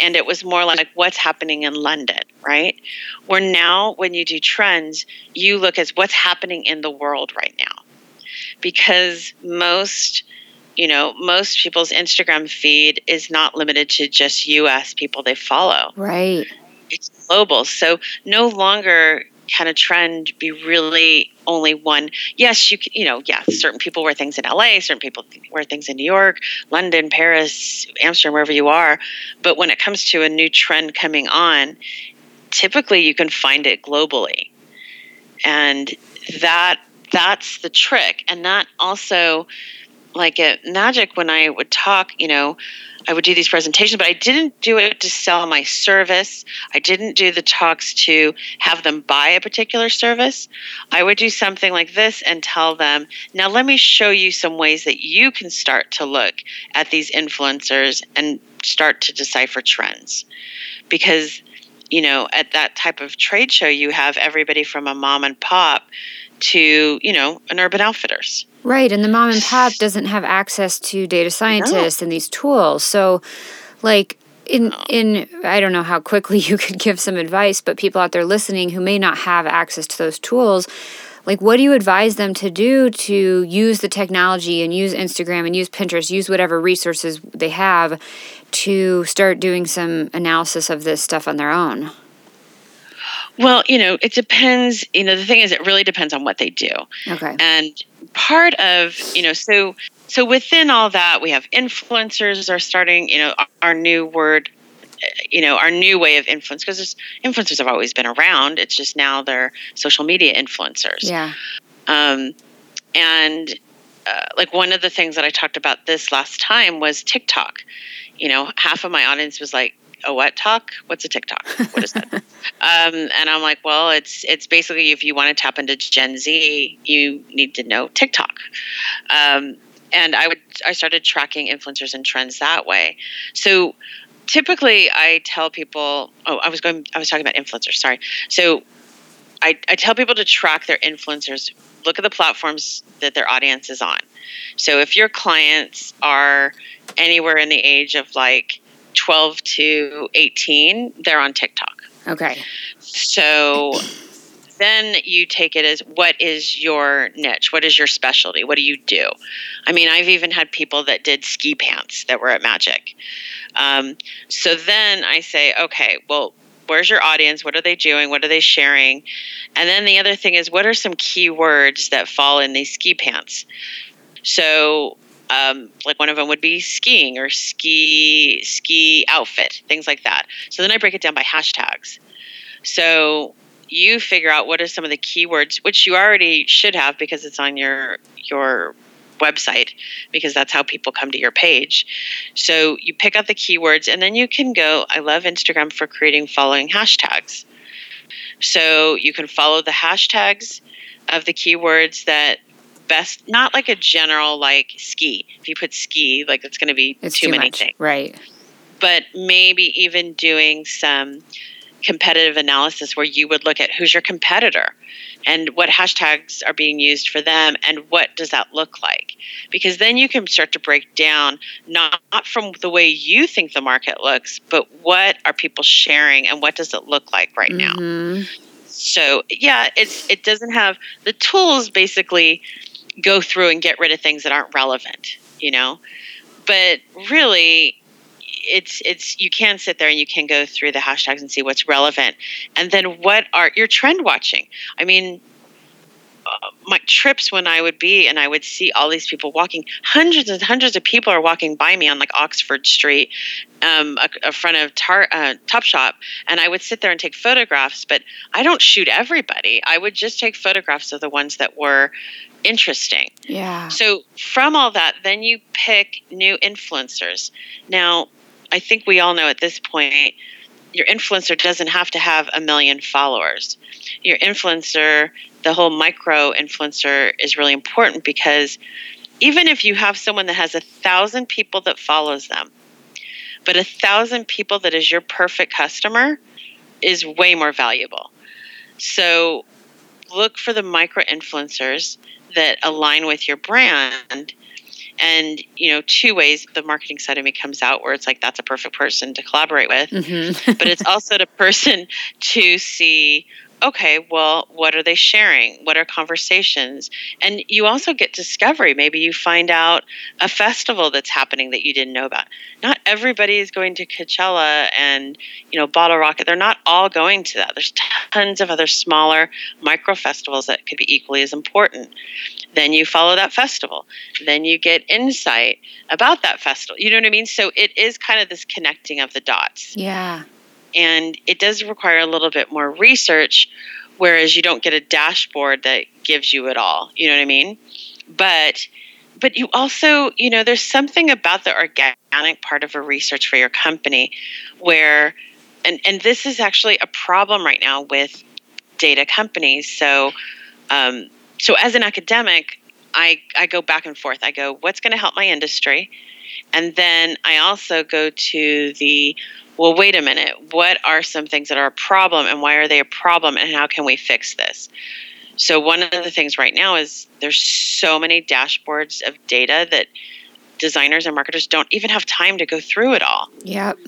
B: and it was more like what's happening in london right? Where now when you do trends you look at what's happening in the world right now. Because most you know most people's instagram feed is not limited to just us people they follow
A: right
B: it's global. So no longer can a trend be really only one. Yes, you can, you know, yeah, certain people wear things in LA, certain people wear things in New York, London, Paris, Amsterdam, wherever you are. But when it comes to a new trend coming on, typically you can find it globally. And that that's the trick. And that also like at Magic when I would talk, you know, I would do these presentations, but I didn't do it to sell my service. I didn't do the talks to have them buy a particular service. I would do something like this and tell them, now let me show you some ways that you can start to look at these influencers and start to decipher trends. Because, you know, at that type of trade show, you have everybody from a mom and pop to, you know, an urban outfitters
A: Right. And the mom and pop doesn't have access to data scientists no. and these tools. So, like, in in I don't know how quickly you could give some advice, but people out there listening who may not have access to those tools, like what do you advise them to do to use the technology and use Instagram and use Pinterest, use whatever resources they have to start doing some analysis of this stuff on their own?
B: Well, you know, it depends. You know, the thing is, it really depends on what they do.
A: Okay.
B: And part of, you know, so so within all that, we have influencers are starting. You know, our new word. You know, our new way of influence because influencers have always been around. It's just now they're social media influencers.
A: Yeah.
B: Um, and uh, like one of the things that I talked about this last time was TikTok. You know, half of my audience was like, a what talk? What's a TikTok? What is that? um, and I'm like, well, it's it's basically if you want to tap into Gen Z, you need to know TikTok. Um, and I would I started tracking influencers and trends that way. So typically, I tell people. Oh, I was going. I was talking about influencers. Sorry. So I, I tell people to track their influencers. Look at the platforms that their audience is on. So if your clients are anywhere in the age of like 12 to 18, they're on TikTok.
A: Okay.
B: So then you take it as what is your niche? What is your specialty? What do you do? I mean, I've even had people that did ski pants that were at Magic. Um, so then I say, okay, well, where's your audience? What are they doing? What are they sharing? And then the other thing is, what are some keywords that fall in these ski pants? So um, like one of them would be skiing or ski ski outfit, things like that. So then I break it down by hashtags. So you figure out what are some of the keywords, which you already should have because it's on your your website because that's how people come to your page. So you pick out the keywords and then you can go. I love Instagram for creating following hashtags. So you can follow the hashtags of the keywords that best, not like a general like ski. If you put ski, like it's going to be
A: It's
B: too,
A: too
B: many
A: much.
B: things.
A: Right.
B: But maybe even doing some competitive analysis where you would look at who's your competitor and what hashtags are being used for them and what does that look like because then you can start to break down not, from the way you think the market looks but what are people sharing and what does it look like right now
A: Mhm.
B: so yeah it's it doesn't have the tools basically go through and get rid of things that aren't relevant you know but really it's it's you can sit there and you can go through the hashtags and see what's relevant and then what are your trend watching i mean uh, my trips when I would be and I would see all these people walking, hundreds and hundreds of people are walking by me on like Oxford Street, um, a, front of tar, uh, Top Shop, and I would sit there and take photographs. But I don't shoot everybody. I would just take photographs of the ones that were interesting.
A: Yeah.
B: So from all that, then you pick new influencers. Now, I think we all know at this point, your influencer doesn't have to have a million followers. Your influencer, the whole micro influencer, is really important because even if you have someone that has a thousand people that follows them, but a thousand people that is your perfect customer is way more valuable. So look for the micro influencers that align with your brand and you know two ways the marketing side of me comes out where it's like that's a perfect person to collaborate with
A: Mhm.
B: but it's also the person to see okay well what are they sharing? What are conversations? And you also get discovery. Maybe you find out a festival that's happening that you didn't know about. Not everybody is going to coachella and you know bottle rocket. They're not all going to that. There's tons of other smaller micro festivals that could be equally as important. Then you follow that festival. Then you get insight about that festival. You know what i mean? So it is kind of this connecting of the dots.
A: Yeah.
B: And it does require a little bit more research whereas you don't get a dashboard that gives you it all. You know what i mean? But but you also you know there's something about the organic part of a research for your company where and and this is actually a problem right now with data companies. So um, so as an academic I, I go back and forth. I go what's going to help my industry? And then i also go to the well, wait a minute, what are some things that are a problem and why are they a problem and how can we fix this? So, one of the things right now is there's so many dashboards of data that designers and marketers don't even have time to go through it all.
A: Yep.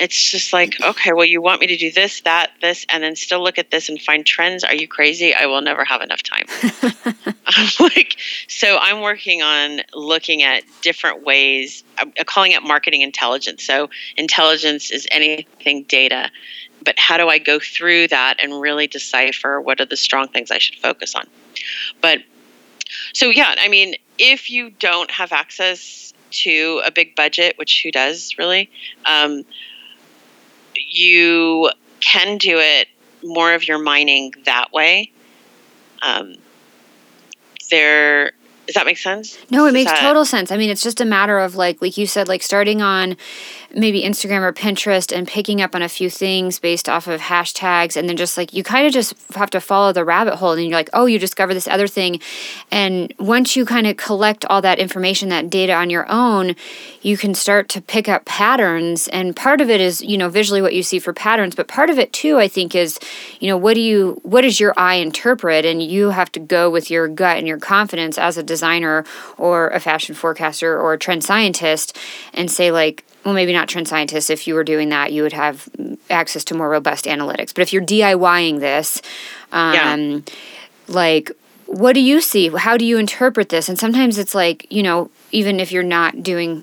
B: It's just like, okay, well, you want me to do this, that, this, and then still look at this and find trends. Are you crazy? I will never have enough time. I'm like, so I'm working on looking at different ways. I'm calling it marketing intelligence. So intelligence is anything data, but how do I go through that and really decipher what are the strong things I should focus on? But so yeah, I mean, if you don't have access to a big budget, which who does really, um, you can do it more of your mining that way. Um, there, does that make sense?
A: No, it
B: Does
A: makes
B: that-
A: total sense. I mean, it's just a matter of like, like you said, like starting on maybe Instagram or Pinterest and picking up on a few things based off of hashtags, and then just like you kind of just have to follow the rabbit hole, and you're like, oh, you discover this other thing, and once you kind of collect all that information, that data on your own, you can start to pick up patterns, and part of it is you know visually what you see for patterns, but part of it too, I think, is you know what do you what does your eye interpret, and you have to go with your gut and your confidence as a designer or a fashion forecaster or a trend scientist, and say like well, maybe not trend scientists. If you were doing that, you would have access to more robust analytics. But if you're DIYing this, um,
B: Yeah.
A: like, what do you see? How do you interpret this? And sometimes it's like, you know, even if you're not doing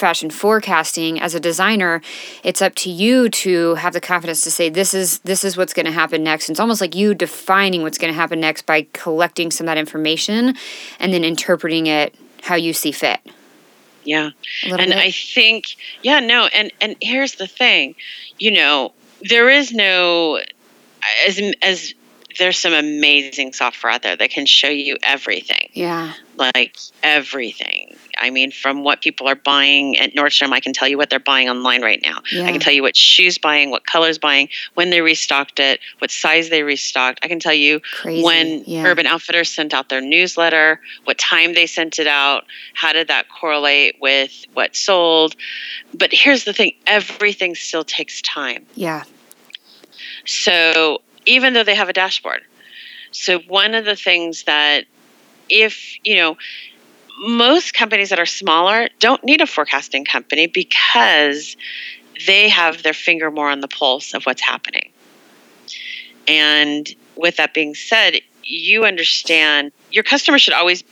A: fashion forecasting as a designer it's up to you to have the confidence to say this is this is what's going to happen next it's almost like you defining what's going to happen next by collecting some of that information and then interpreting it how you see fit
B: Yeah. and
A: bit.
B: I think, yeah, no, and and here's the thing, you know, there is no as as there's some amazing software out there that can show you everything,
A: yeah
B: like everything. I mean, from what people are buying at Nordstrom, I can tell you what they're buying online right now.
A: Yeah.
B: I can tell you what shoes buying, what colors buying, when they restocked it, what size they restocked. I can tell you
A: Crazy.
B: when
A: Yeah.
B: Urban Outfitters sent out their newsletter, what time they sent it out, how did that correlate with what sold. But here's the thing everything still takes time.
A: Yeah.
B: So even though they have a dashboard, so one of the things that if you know most companies that are smaller don't need a forecasting company because they have their finger more on the pulse of what's happening. And with that being said, you understand your customer should always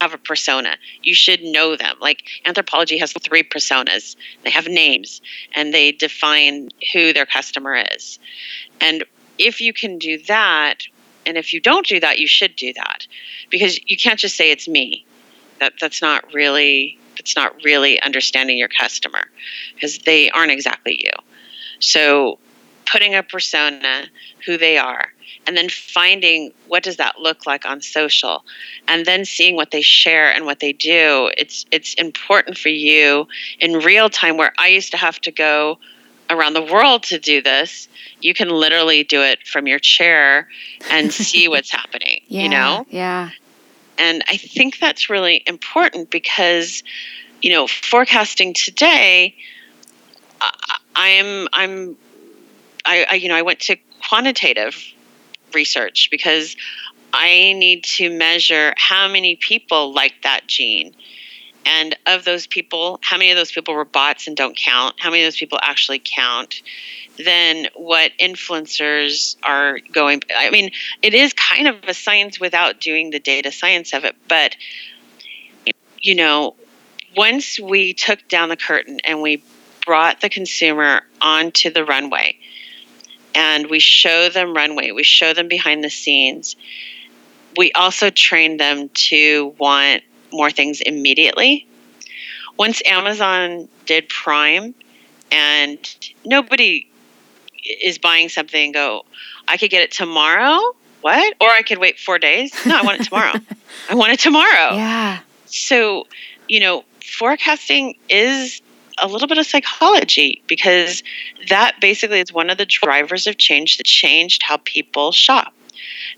B: have a persona. You should know them. Like Anthropologie has three personas. They have names and they define who their customer is. And if you can do that, and if you don't do that, you should do that. Because you can't just say it's me. That that's not really that's not really understanding your customer because they aren't exactly you. So putting a persona, who they are, and then finding what does that look like on social and then seeing what they share and what they do it's it's important for you in real time where i used to have to go around the world to do this you can literally do it from your chair and see what's happening
A: Yeah.
B: you know
A: Yeah.
B: And I think that's really important because, you know, forecasting today, I- I'm, I'm, I, I, you know, I went to quantitative research because I need to measure how many people like that gene. And of those people, how many of those people were bots and don't count? How many of those people actually count? Then what influencers are going? I mean, it is kind of a science without doing the data science of it. But, you know, once we took down the curtain and we brought the consumer onto the runway and we show them runway, we show them behind the scenes, we also train them to want more things immediately. Once Amazon did Prime and nobody is buying something and go, I could get it tomorrow. What? Or I could wait four days. No, I want it tomorrow. I want it tomorrow.
A: Yeah.
B: So, you know, forecasting is a little bit of psychology because that basically is one of the drivers of change that changed how people shop.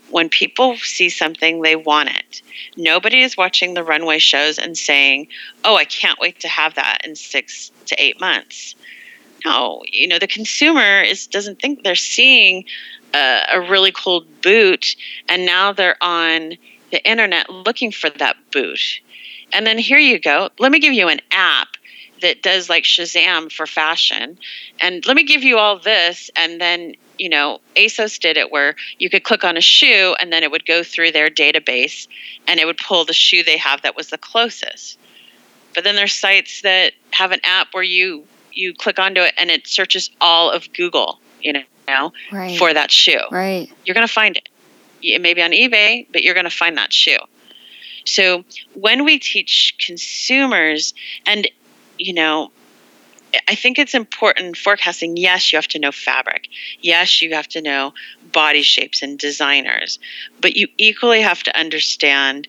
B: When people see something, they want it. Nobody is watching the runway shows and saying, Oh, I can't wait to have that in six to eight months. No, you know, the consumer is doesn't think they're seeing a, a really cool boot and now they're on the internet looking for that boot. And then here you go. Let me give you an app that does like Shazam for fashion. And let me give you all this. And then, you know, ASOS did it where you could click on a shoe and then it would go through their database and it would pull the shoe they have that was the closest. But then there's sites that have an app where you you click onto it and it searches all of Google, you know,
A: Right.
B: for that shoe
A: right.
B: you're going to find it. It may be on eBay, but you're going to find that shoe. So when we teach consumers, and you know, I think it's important forecasting. Yes, you have to know fabric. Yes, you have to know body shapes and designers, but you equally have to understand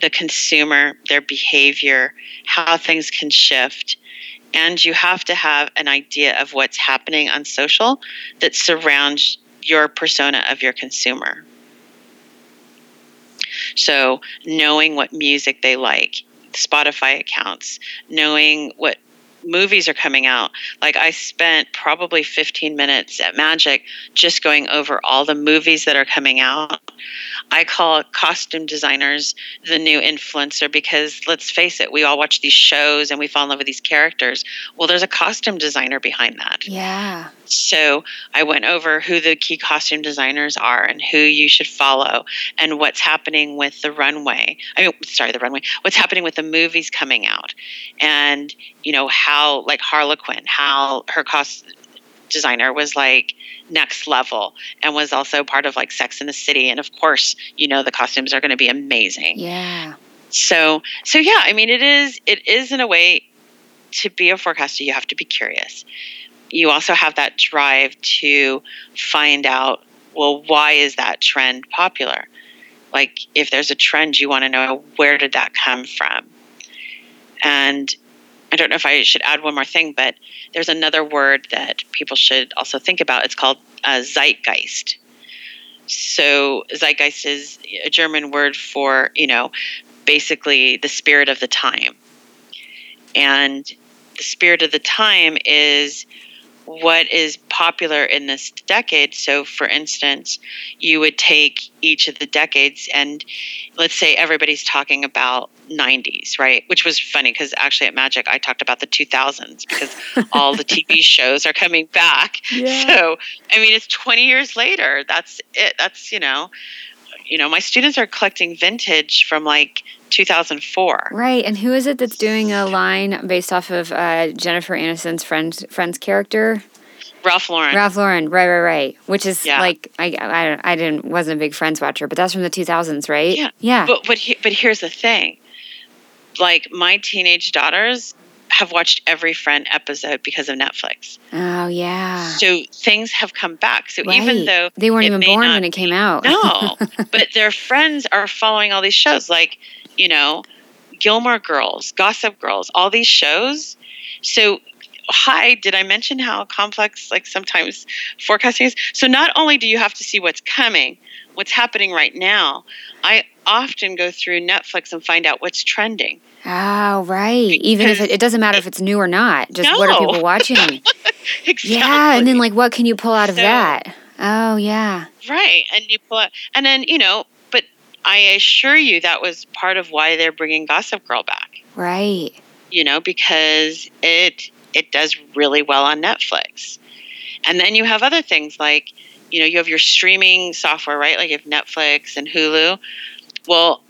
B: the consumer, their behavior, how things can shift. And you have to have an idea of what's happening on social that surrounds your persona of your consumer. So, knowing what music they like, Spotify accounts, knowing what movies are coming out. Like, I spent probably 15 minutes at Magic just going over all the movies that are coming out. I call costume designers the new influencer because let's face it, we all watch these shows and we fall in love with these characters. Well, there's a costume designer behind that.
A: Yeah.
B: So I went over who the key costume designers are and who you should follow and what's happening with the runway. I mean, sorry, the runway. What's happening with the movies coming out, and you know how like Harley Quinn, how her cost designer was like next level and was also part of like Sex in the City, and of course, you know the costumes are going to be amazing.
A: Yeah.
B: So so yeah, I mean it is it is in a way to be a forecaster you have to be curious. You also have that drive to find out well why is that trend popular? Like if there's a trend you want to know where did that come from? And I don't know if I should add one more thing, but there's another word that people should also think about. It's called uh, zeitgeist. So zeitgeist is a German word for, you know, basically the spirit of the time. And the spirit of the time is what is popular in this decade. So, for instance, you would take each of the decades, and let's say everybody's talking about 90s, right? Which was funny because actually at Magic, I talked about the 2000s because all the TV shows are coming back. Yeah. So, I mean, it's 20 years later. That's it. That's, you know, you know, my students are collecting vintage from like 2004.
A: Right. And who is it that's doing a line based off of uh, Jennifer Aniston's friend friend's character?
B: Ralph Lauren.
A: Ralph Lauren, right, right, right. Which is yeah. like I, I, I didn't wasn't a big Friends watcher, but that's from the 2000s, right?
B: Yeah,
A: yeah.
B: But but he, but here's the thing, like my teenage daughters have watched every Friend episode because of Netflix.
A: Oh yeah.
B: So things have come back. So right. even though
A: they weren't even born when it came out,
B: no, but their friends are following all these shows. Like you know, Gilmore Girls, Gossip Girls, all these shows. So hi, did I mention how complex like sometimes forecasting is? So not only do you have to see what's coming, what's happening right now, I often go through Netflix and find out what's trending.
A: Oh, right. Because Even if it, it, doesn't matter if it's new or not, just
B: no.
A: what are people watching?
B: exactly.
A: Yeah, and then like what can you pull out of so, that? Oh, yeah.
B: Right, and you pull out, and then you know I assure you that was part of why they're bringing Gossip Girl back.
A: Right.
B: You know, because it it does really well on Netflix. And then you have other things like, you know, you have your streaming software, right? Like you have Netflix and Hulu. Well,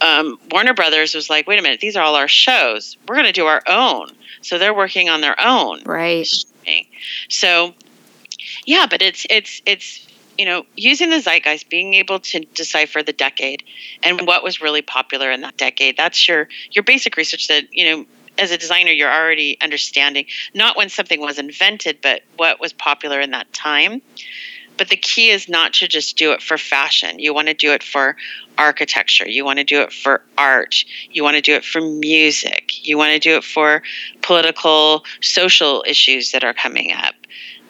B: um, Warner Brothers was like, wait a minute, these are all our shows. We're going to do our own. So they're working on their own.
A: Right.
B: Streaming. So, yeah, but it's it's it's you know, using the zeitgeist, being able to decipher the decade and what was really popular in that decade. That's your your basic research that, you know, as a designer you're already understanding not when something was invented, but what was popular in that time. But the key is not to just do it for fashion. You want to do it for architecture. You want to do it for art. You want to do it for music. You want to do it for political, social issues that are coming up,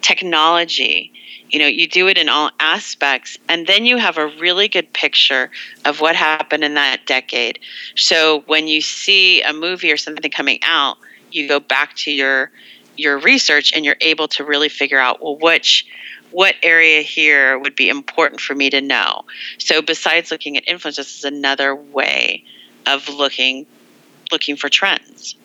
B: technology you know you do it in all aspects and then you have a really good picture of what happened in that decade. So when you see a movie or something coming out you go back to your your research and you're able to really figure out well which what area here would be important for me to know. So besides looking at influence this is another way of looking looking for trends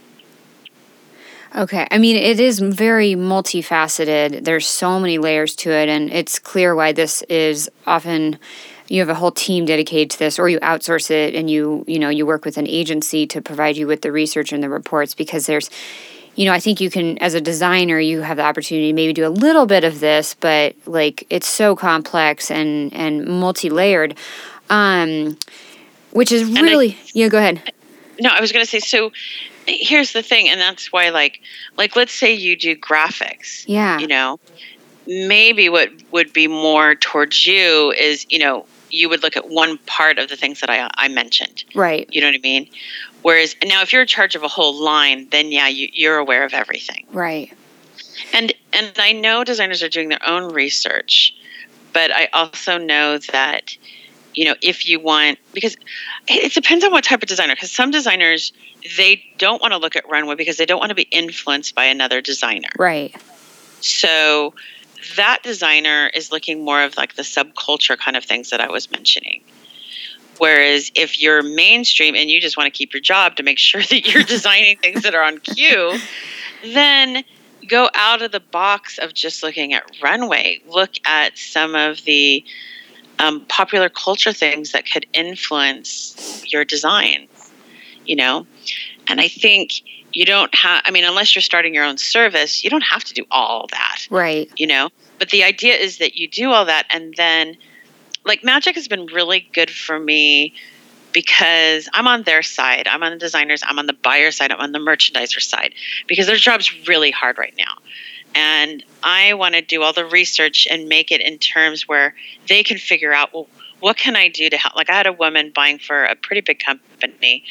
A: Okay. I mean, it is very multifaceted. There's so many layers to it, and it's clear why this is often you have a whole team dedicated to this or you outsource it and you you know you work with an agency to provide you with the research and the reports because there's you know i think you can as a designer you have the opportunity to maybe do a little bit of this but like it's so complex and and multi-layered um which is really I, yeah go ahead
B: no i was going to say so here's the thing and that's why like like let's say you do graphics
A: yeah.
B: you know? Maybe what would be more towards you is you know you would look at one part of the things that i i mentioned.
A: Right.
B: You know what i mean? Whereas now if you're in charge of a whole line then yeah you, you're aware of everything.
A: Right.
B: And and i know designers are doing their own research but i also know that you know if you want because it depends on what type of designer because some designers they don't want to look at runway because they don't want to be influenced by another designer.
A: Right.
B: So that designer is looking more of like the subculture kind of things that i was mentioning. Whereas if you're mainstream and you just want to keep your job to make sure that you're designing things that are on cue then go out of the box of just looking at runway. Look at some of the um, popular culture things that could influence your design you know and i think you don't have i mean unless you're starting your own service you don't have to do all that
A: right
B: you know but the idea is that you do all that and then like magic has been really good for me because I'm on their side. I'm on the designers, I'm on the buyer side, I'm on the merchandiser side because their job's really hard right now. And I want to do all the research and make it in terms where they can figure out, well, what can I do to help? Like I had a woman buying for a pretty big company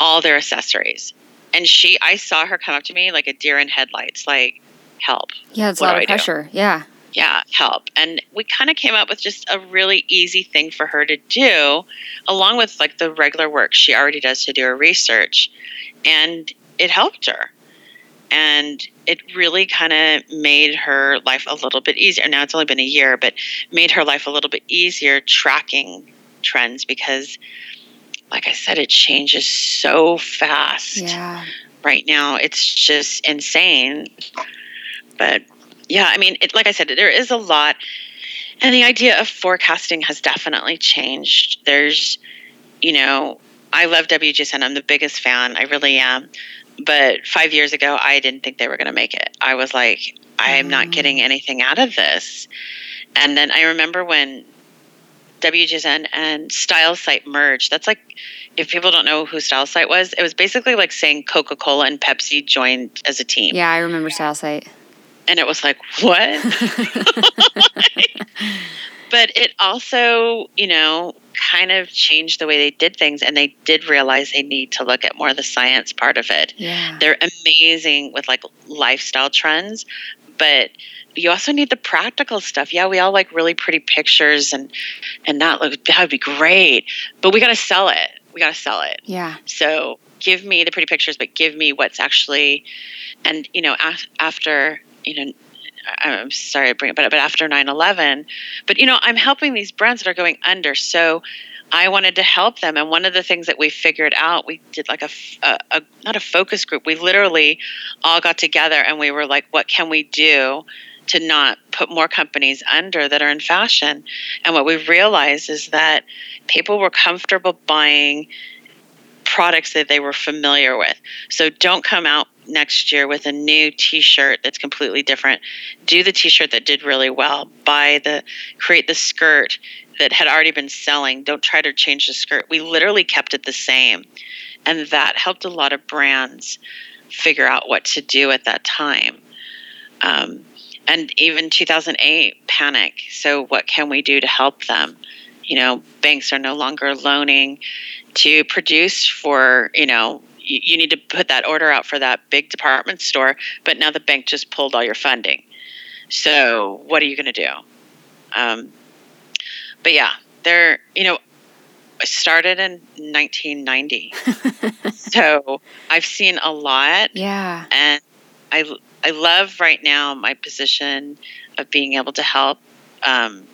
B: all their accessories. and she I saw her come up to me like a deer in headlights, like help.
A: Yeah, it's a lot of pressure. Yeah.
B: Yeah, help. And we kind of came up with just a really easy thing for her to do, along with like the regular work she already does to do her research. And it helped her. And it really kind of made her life a little bit easier. Now it's only been a year, but made her life a little bit easier tracking trends because, like I said, it changes so fast.
A: Yeah.
B: Right now, it's just insane. But yeah, I mean, it, like I said, there is a lot. And the idea of forecasting has definitely changed. There's, you know, I love WGSN. I'm the biggest fan. I really am but five years ago, I didn't think they were going to make it. I was like, I am not getting mm. anything out of this. And then I remember when WGSN and Stylesight merged. That's like, if people don't know who Stylesight was, it was basically like saying Coca Cola and Pepsi joined as a team.
A: Yeah, I remember Stylesight.
B: And it was like, what? but it also, you know, kind of changed the way they did things and they did realize they need to look at more of the science part of it.
A: Yeah.
B: They're amazing with like lifestyle trends, but you also need the practical stuff. Yeah, we all like really pretty pictures and and that look that would be great, but we got to sell it. We got to sell it.
A: Yeah.
B: So give me the pretty pictures, but give me what's actually, and you know, af- after you know I'm sorry to bring it, but but after 9/11, but you know, I'm helping these brands that are going under. So I wanted to help them, and one of the things that we figured out, we did like a, a, a not a focus group. We literally all got together and we were like, what can we do? to not put more companies under that are in fashion. And what we realized is that people were comfortable buying products that they were familiar with. So don't come out next year with a new t-shirt that's completely different. Do the t-shirt that did really well. Buy the create the skirt that had already been selling. Don't try to change the skirt. We literally kept it the same. And that helped a lot of brands figure out what to do at that time. Um, and even 2008 panic. So what can we do to help them? You know banks are no longer loaning to produce for you know you, need to put that order out for that big department store, but now the bank just pulled all your funding. So what are you going to do? Um, but yeah, there, you know, I started in 1990. so I've seen a lot.
A: Yeah.
B: And I, I love right now my position of being able to help, um,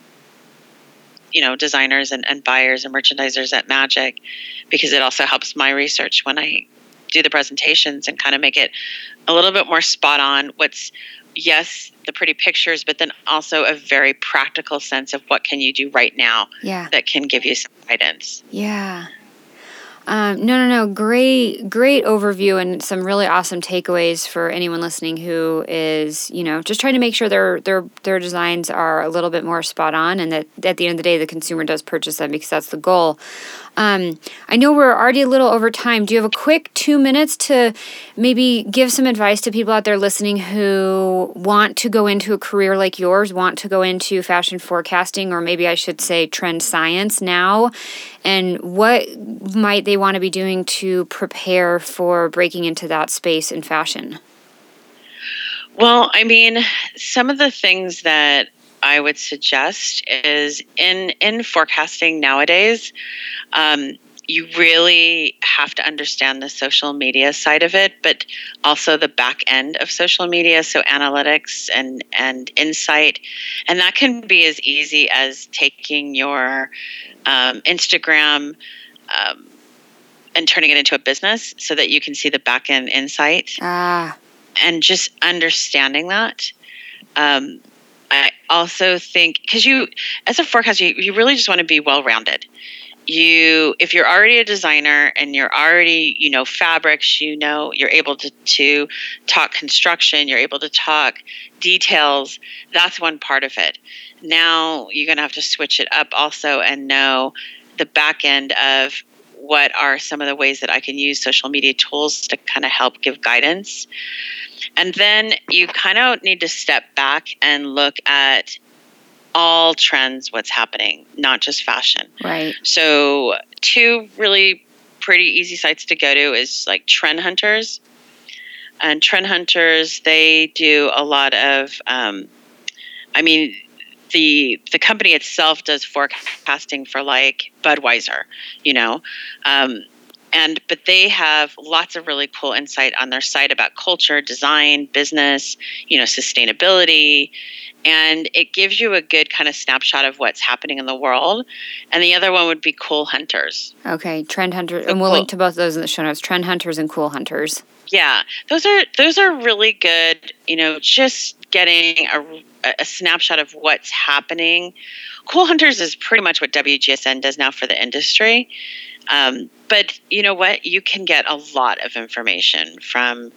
B: you know, designers and, and buyers and merchandisers at Magic because it also helps my research when I do the presentations and kind of make it a little bit more spot on what's yes the pretty pictures but then also a very practical sense of what can you do right now
A: yeah.
B: that can give you some guidance
A: yeah um, no, no, no. Great, great overview and some really awesome takeaways for anyone listening who is, you know, just trying to make sure their their their designs are a little bit more spot on, and that at the end of the day, the consumer does purchase them because that's the goal. Um, I know we're already a little over time. Do you have a quick two minutes to maybe give some advice to people out there listening who want to go into a career like yours, want to go into fashion forecasting, or maybe I should say trend science now? And what might they want to be doing to prepare for breaking into that space in fashion?
B: Well, I mean, some of the things that I would suggest is in in forecasting nowadays, um, you really have to understand the social media side of it, but also the back end of social media, so analytics and and insight, and that can be as easy as taking your um, Instagram. Um, and turning it into a business so that you can see the back end insight
A: ah.
B: and just understanding that um, I also think because you, as a forecaster, you, you really just want to be well rounded. You, if you're already a designer and you're already, you know, fabrics, you know, you're able to, to talk construction, you're able to talk details. That's one part of it. Now you're going to have to switch it up also and know the back end of what are some of the ways that I can use social media tools to kind of help give guidance. And then you kind of need to step back and look at all trends, what's happening, not just fashion.
A: Right.
B: So, two really pretty easy sites to go to is like Trend Hunters. and Trend Hunters, they do a lot of, um, I mean, the the company itself does forecasting for like Budweiser, you know, um, and but they have lots of really cool insight on their site about culture, design, business, you know, sustainability, and it gives you a good kind of snapshot of what's happening in the world. And the other one would be Cool Hunters.
A: Okay, Trend Hunters, and we'll cool. link to both of those in the show notes. Trend Hunters and Cool Hunters.
B: Yeah, those are those are really good. You know, just getting a, a snapshot of what's happening. Cool Hunters is pretty much what WGSN does now for the industry. Um, but you know what? You can get a lot of information from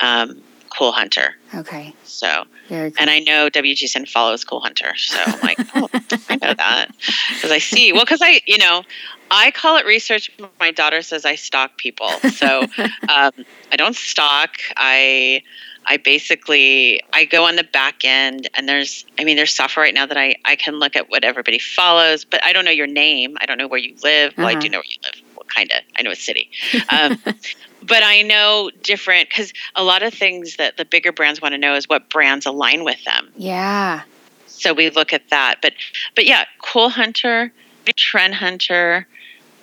B: um, Cool Hunter.
A: Okay.
B: So, cool. and I know WGSN follows Cool Hunter. So I'm like, oh, I know that because I see. Well, because I, you know, I call it research. My daughter says I stalk people. So um, I don't stalk. I I basically I go on the back end and there's I mean there's software right now that I I can look at what everybody follows, but I don't know your name. I don't know where you live. Well, uh-huh. I do know where you live. Well, kind of. I know a city. Um, but I know different because a lot of things that the bigger brands want to know is what brands align with them.
A: Yeah.
B: So we look at that, but but yeah, Cool Hunter, Trend Hunter.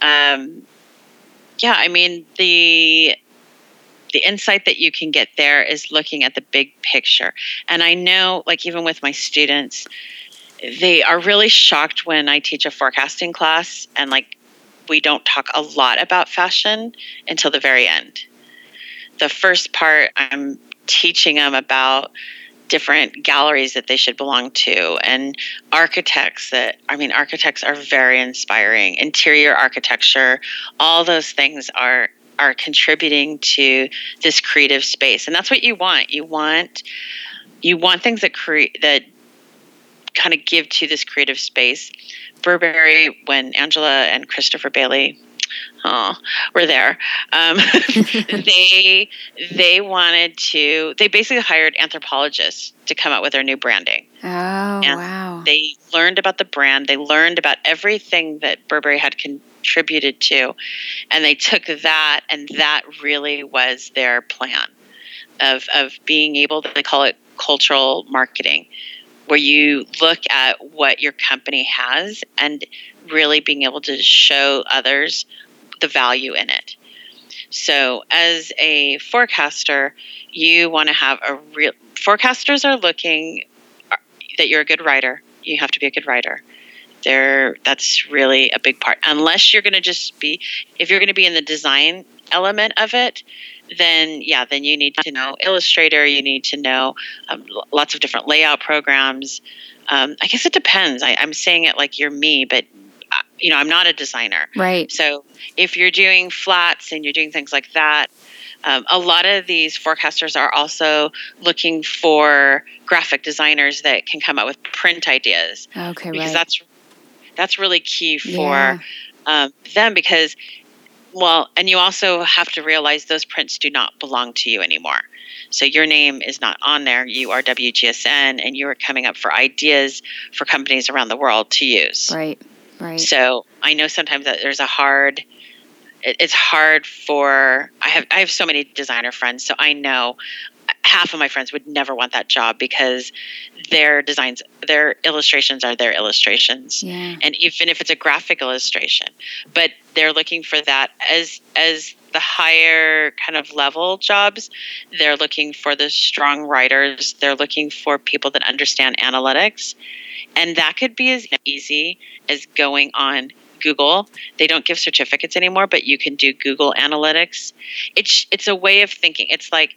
B: Um, yeah, I mean the the insight that you can get there is looking at the big picture. And I know, like, even with my students, they are really shocked when I teach a forecasting class and, like, we don't talk a lot about fashion until the very end. The first part, I'm teaching them about different galleries that they should belong to and architects that i mean architects are very inspiring interior architecture all those things are are contributing to this creative space. And that's what you want. You want you want things that create that kind of give to this creative space. Burberry when angela and christopher bailey oh were there um, they they wanted to they basically hired anthropologists to come up with their new branding.
A: Oh and wow.
B: they learned about the brand. They learned about everything that burberry had con- contributed to. And they took that, and that really was their plan of, of being able to, they call it cultural marketing, where you look at what your company has and really being able to show others the value in it. So, as a forecaster, you want to have a real forecasters are looking uh, that you're a good writer. You have to be a good writer there that's really a big part unless you're going to just be if you're going to be in the design element of it then yeah then you need to know illustrator you need to know um, lots of different layout programs um, i guess it depends I, i'm saying it like you're me but uh, you know i'm not a designer
A: right
B: so if you're doing flats and you're doing things like that um, a lot of these forecasters are also looking for graphic designers that can come up with print ideas.
A: Okay,
B: because
A: right.
B: that's that's really key for yeah. um, them because well and you also have to realize those prints do not belong to you anymore. So your name is not on there. You are wgsn and you are coming up for ideas for companies around the world to use.
A: Right right.
B: So i know sometimes that there's a hard it's hard for i have i have so many designer friends so i know half of my friends would never want that job because their designs their illustrations are their illustrations
A: yeah.
B: and even if it's a graphic illustration but they're looking for that as as the higher kind of level jobs they're looking for the strong writers they're looking for people that understand analytics and that could be as easy as going on Google. They don't give certificates anymore, but you can do Google Analytics. It's it's a way of thinking. It's like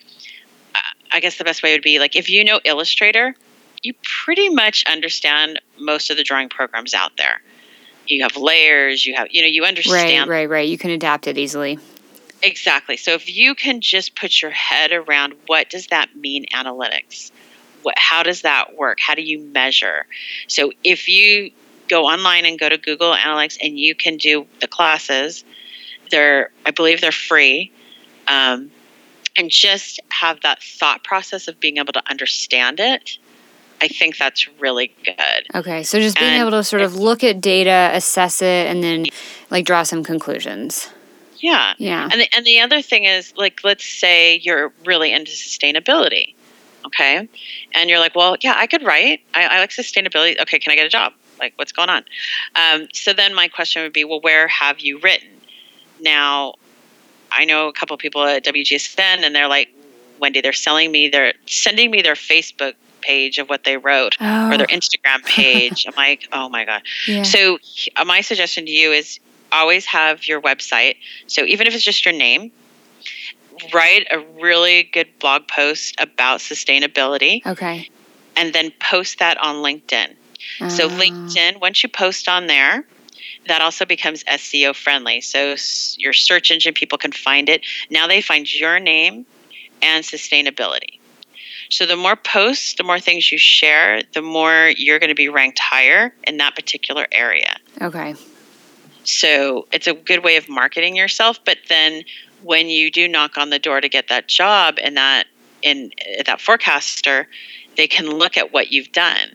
B: I guess the best way would be like if you know Illustrator, you pretty much understand most of the drawing programs out there. You have layers, you have, you know, you understand.
A: Right, right, right. You can adapt it easily.
B: Exactly. So if you can just put your head around what does that mean analytics? What how does that work? How do you measure? So if you go online and go to Google Analytics and you can do the classes, they're I believe they're free. Um, and just have that thought process of being able to understand it I think that's really good.
A: Okay, so just being and able to sort of look at data, assess it, and then like draw some conclusions.
B: Yeah.
A: Yeah.
B: And the, and the other thing is, like, let's say you're really into sustainability, okay? And you're like, well, yeah, I could write. I, I like sustainability. Okay, can I get a job? Like, what's going on? Um, so then my question would be, well, where have you written? Now, I know a couple of people at WGSN, and they're like, Wendy, they're selling me, they're sending me their Facebook page of what they wrote
A: Oh.
B: or their Instagram page. I'm like, oh my God.
A: yeah.
B: So, uh, my suggestion to you is always have your website. So, even if it's just your name, write a really good blog post about sustainability
A: okay.
B: and then post that on LinkedIn. So,
A: Ah.
B: LinkedIn, once you post on there, that also becomes SEO friendly. So, your search engine people can find it. Now they find your name and sustainability. So, the more posts, the more things you share, the more you're going to be ranked higher in that particular area.
A: Okay.
B: So it's a good way of marketing yourself. But then when you do knock on the door to get that job and that in uh, that forecaster, they can look at what you've done.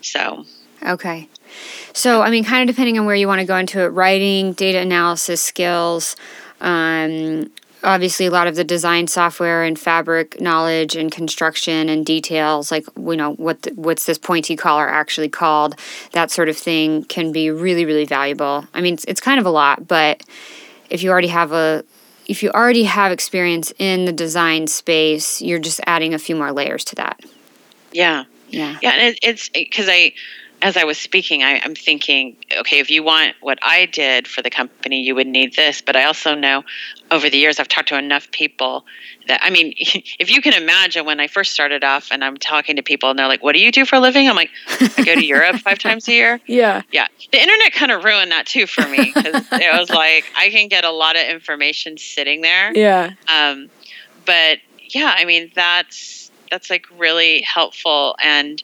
B: So
A: Okay. So, I mean, kind of depending on where you want to go into it, writing, data analysis skills, um, obviously a lot of the design software and fabric knowledge and construction and details, like you know what the, what's this pointy collar actually called, that sort of thing can be really really valuable. I mean, it's, it's kind of a lot, but if you already have a if you already have experience in the design space, you're just adding a few more layers to that.
B: yeah,
A: Yeah.
B: yeah, and it, it's because I. As I was speaking, I, I'm thinking, okay, if you want what I did for the company, you would need this. But I also know over the years, I've talked to enough people that, I mean, if you can imagine when I first started off and I'm talking to people and they're like, what do you do for a living? I'm like, I go to Europe five times a year.
A: Yeah.
B: Yeah, the internet kind of ruined that too for me because it was like I can get a lot of information sitting there.
A: Yeah.
B: Um, but yeah, I mean that's that's like really helpful, and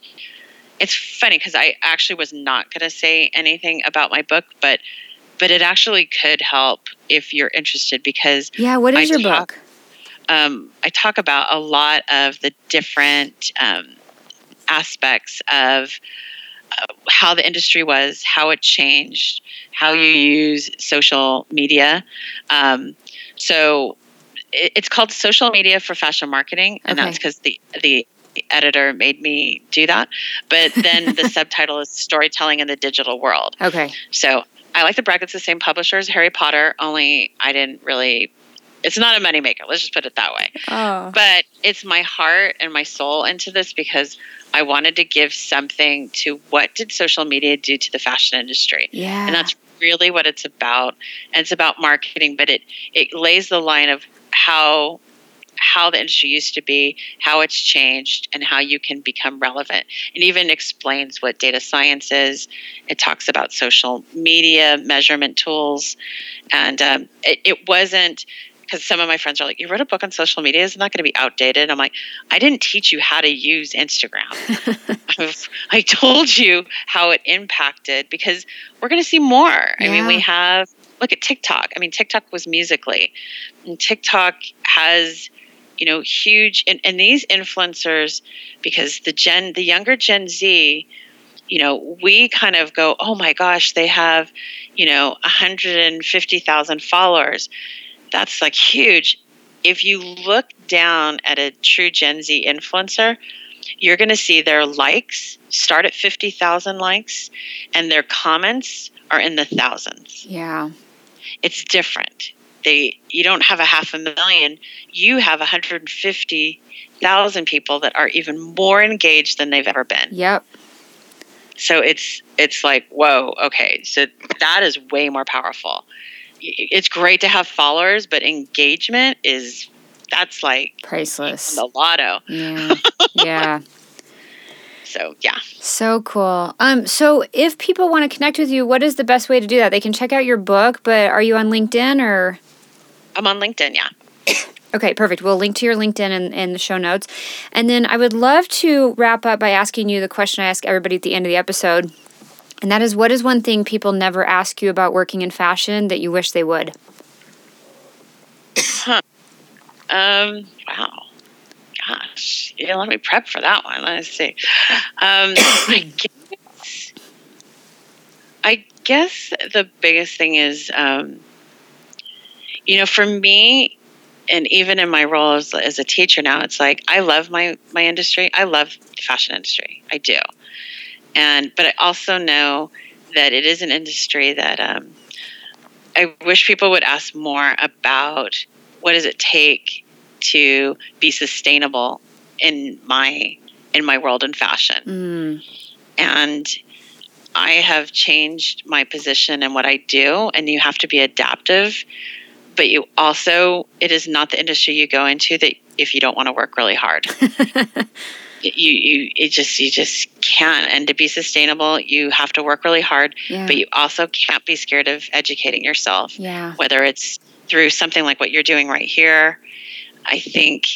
B: it's funny because I actually was not going to say anything about my book, but but it actually could help if you're interested because
A: Yeah. What is
B: I
A: your
B: talk-
A: book?
B: um, I talk about a lot of the different um, aspects of uh, how the industry was, how it changed, how you use social media. Um, so it, it's called Social Media for Fashion Marketing, and
A: Okay.
B: that's because the the editor made me do that. But then the subtitle is Storytelling in the Digital World.
A: Okay.
B: So I like to brag it's the same publisher as Harry Potter, only I didn't really. It's not a moneymaker. Let's just put it that way
A: Oh.
B: but it's my heart and my soul into this because I wanted to give something to what did social media do to the fashion industry.
A: Yeah.
B: And that's really what it's about. And it's about marketing, but it it lays the line of how how the industry used to be, how it's changed, and how you can become relevant. It even explains what data science is. It talks about social media measurement tools, and um, it, it wasn't because some of my friends are like, "You wrote a book on social media, isn't that going to be outdated?" I'm like, "I didn't teach you how to use Instagram. I've- told you how it impacted because we're going to see more. I mean, we have look at TikTok. I mean, TikTok was Musical.ly, and TikTok has you know huge and, and these influencers because the gen the younger gen z you know we kind of go oh my gosh they have you know 150000 followers that's like huge if you look down at a true gen z influencer you're going to see their likes start at 50000 likes and their comments are in the thousands
A: yeah.
B: it's different. They you don't have a half a million, you have 150,000 people that are even more engaged than they've ever been.
A: Yep.
B: So it's it's like, whoa, okay. So that is way more powerful. It's great to have followers, but engagement is that's like
A: Priceless.
B: the lotto.
A: Yeah. yeah.
B: So, yeah.
A: So cool. Um, so if people want to connect with you, what is the best way to do that? They can check out your book, but are you on LinkedIn or
B: I'm on LinkedIn, yeah.
A: Okay, perfect. We'll link to your LinkedIn in, in the show notes. And then I would love to wrap up by asking you the question I ask everybody at the end of the episode. And that is what is one thing people never ask you about working in fashion that you wish they would?
B: Um, wow. Gosh, you didn't let me prep for that one. Let's see. Um, I guess, I guess the biggest thing is um, you know, for me, and even in my role as, as a teacher now, it's like I love my my industry. I love the fashion industry. I do, and but I also know that it is an industry that um, I wish people would ask more about. What does it take to be sustainable in my in my world in fashion?
A: Mm.
B: And I have changed my position and what I do, and you have to be adaptive. But you also, it is not the industry you go into that if you don't want to work really hard. you you it just you just can't and to be sustainable you have to work really hard
A: Yeah.
B: but you also can't be scared of educating yourself
A: Yeah.
B: whether it's through something like what you're doing right here i think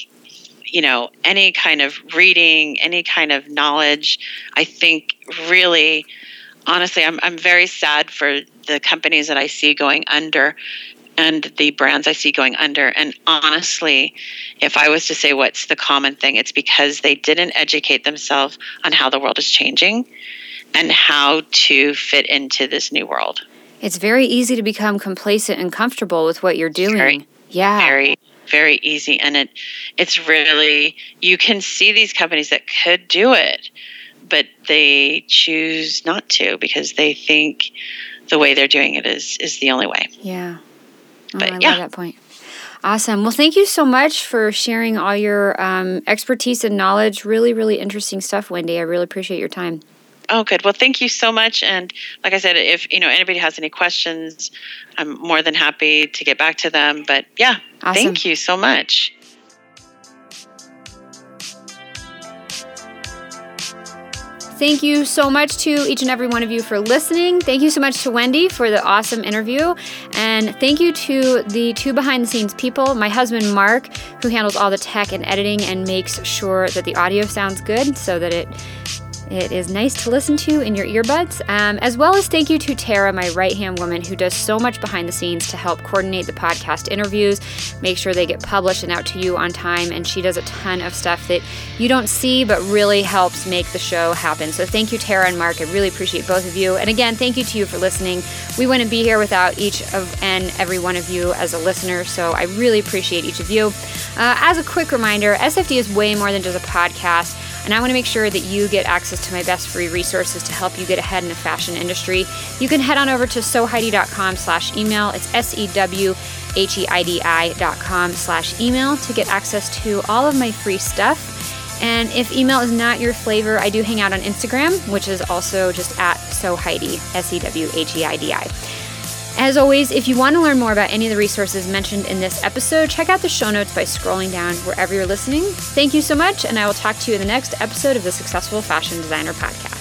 B: you know any kind of reading any kind of knowledge i think really honestly i'm, I'm very sad for the companies that i see going under and the brands i see going under and honestly if i was to say what's the common thing it's because they didn't educate themselves on how the world is changing and how to fit into this new world
A: It's very easy to become complacent and comfortable with what you're doing.
B: Very,
A: yeah.
B: very very easy and it it's really you can see these companies that could do it but they choose not to because they think the way they're doing it is is the only way
A: Yeah. Oh,
B: But,
A: I
B: yeah.
A: love that point. Awesome. Well, thank you so much for sharing all your um, expertise and knowledge. Really, really interesting stuff, Wendy. I really appreciate your time.
B: oh good well thank you so much and like i said if you know anybody has any questions i'm more than happy to get back to them but yeah
A: Awesome.
B: thank you so much
A: Thank you so much to each and every one of you for listening. Thank you so much to Wendy for the awesome interview. And thank you to the two behind the scenes people my husband, Mark, who handles all the tech and editing and makes sure that the audio sounds good so that it it is nice to listen to in your earbuds, um, as well as thank you to Tara, my right hand woman, who does so much behind the scenes to help coordinate the podcast interviews, make sure they get published and out to you on time. And she does a ton of stuff that you don't see but really helps make the show happen. So thank you, Tara and Mark. I really appreciate both of you. And again, thank you to you for listening. We wouldn't be here without each of and every one of you as a listener. So I really appreciate each of you. Uh, as a quick reminder, SFD is way more than just a podcast. And I want to make sure that you get access to my best free resources to help you get ahead in the fashion industry. You can head on over to sewheidi.com slash email. It's S-E-W-H-E-I-D-I dot com slash email to get access to all of my free stuff. And if email is not your flavor, I do hang out on Instagram, which is also just at sewheidi, S-E-W-H-E-I-D-I. As always, if you want to learn more about any of the resources mentioned in this episode, check out the show notes by scrolling down wherever you're listening. Thank you so much, and I will talk to you in the next episode of the Successful Fashion Designer Podcast.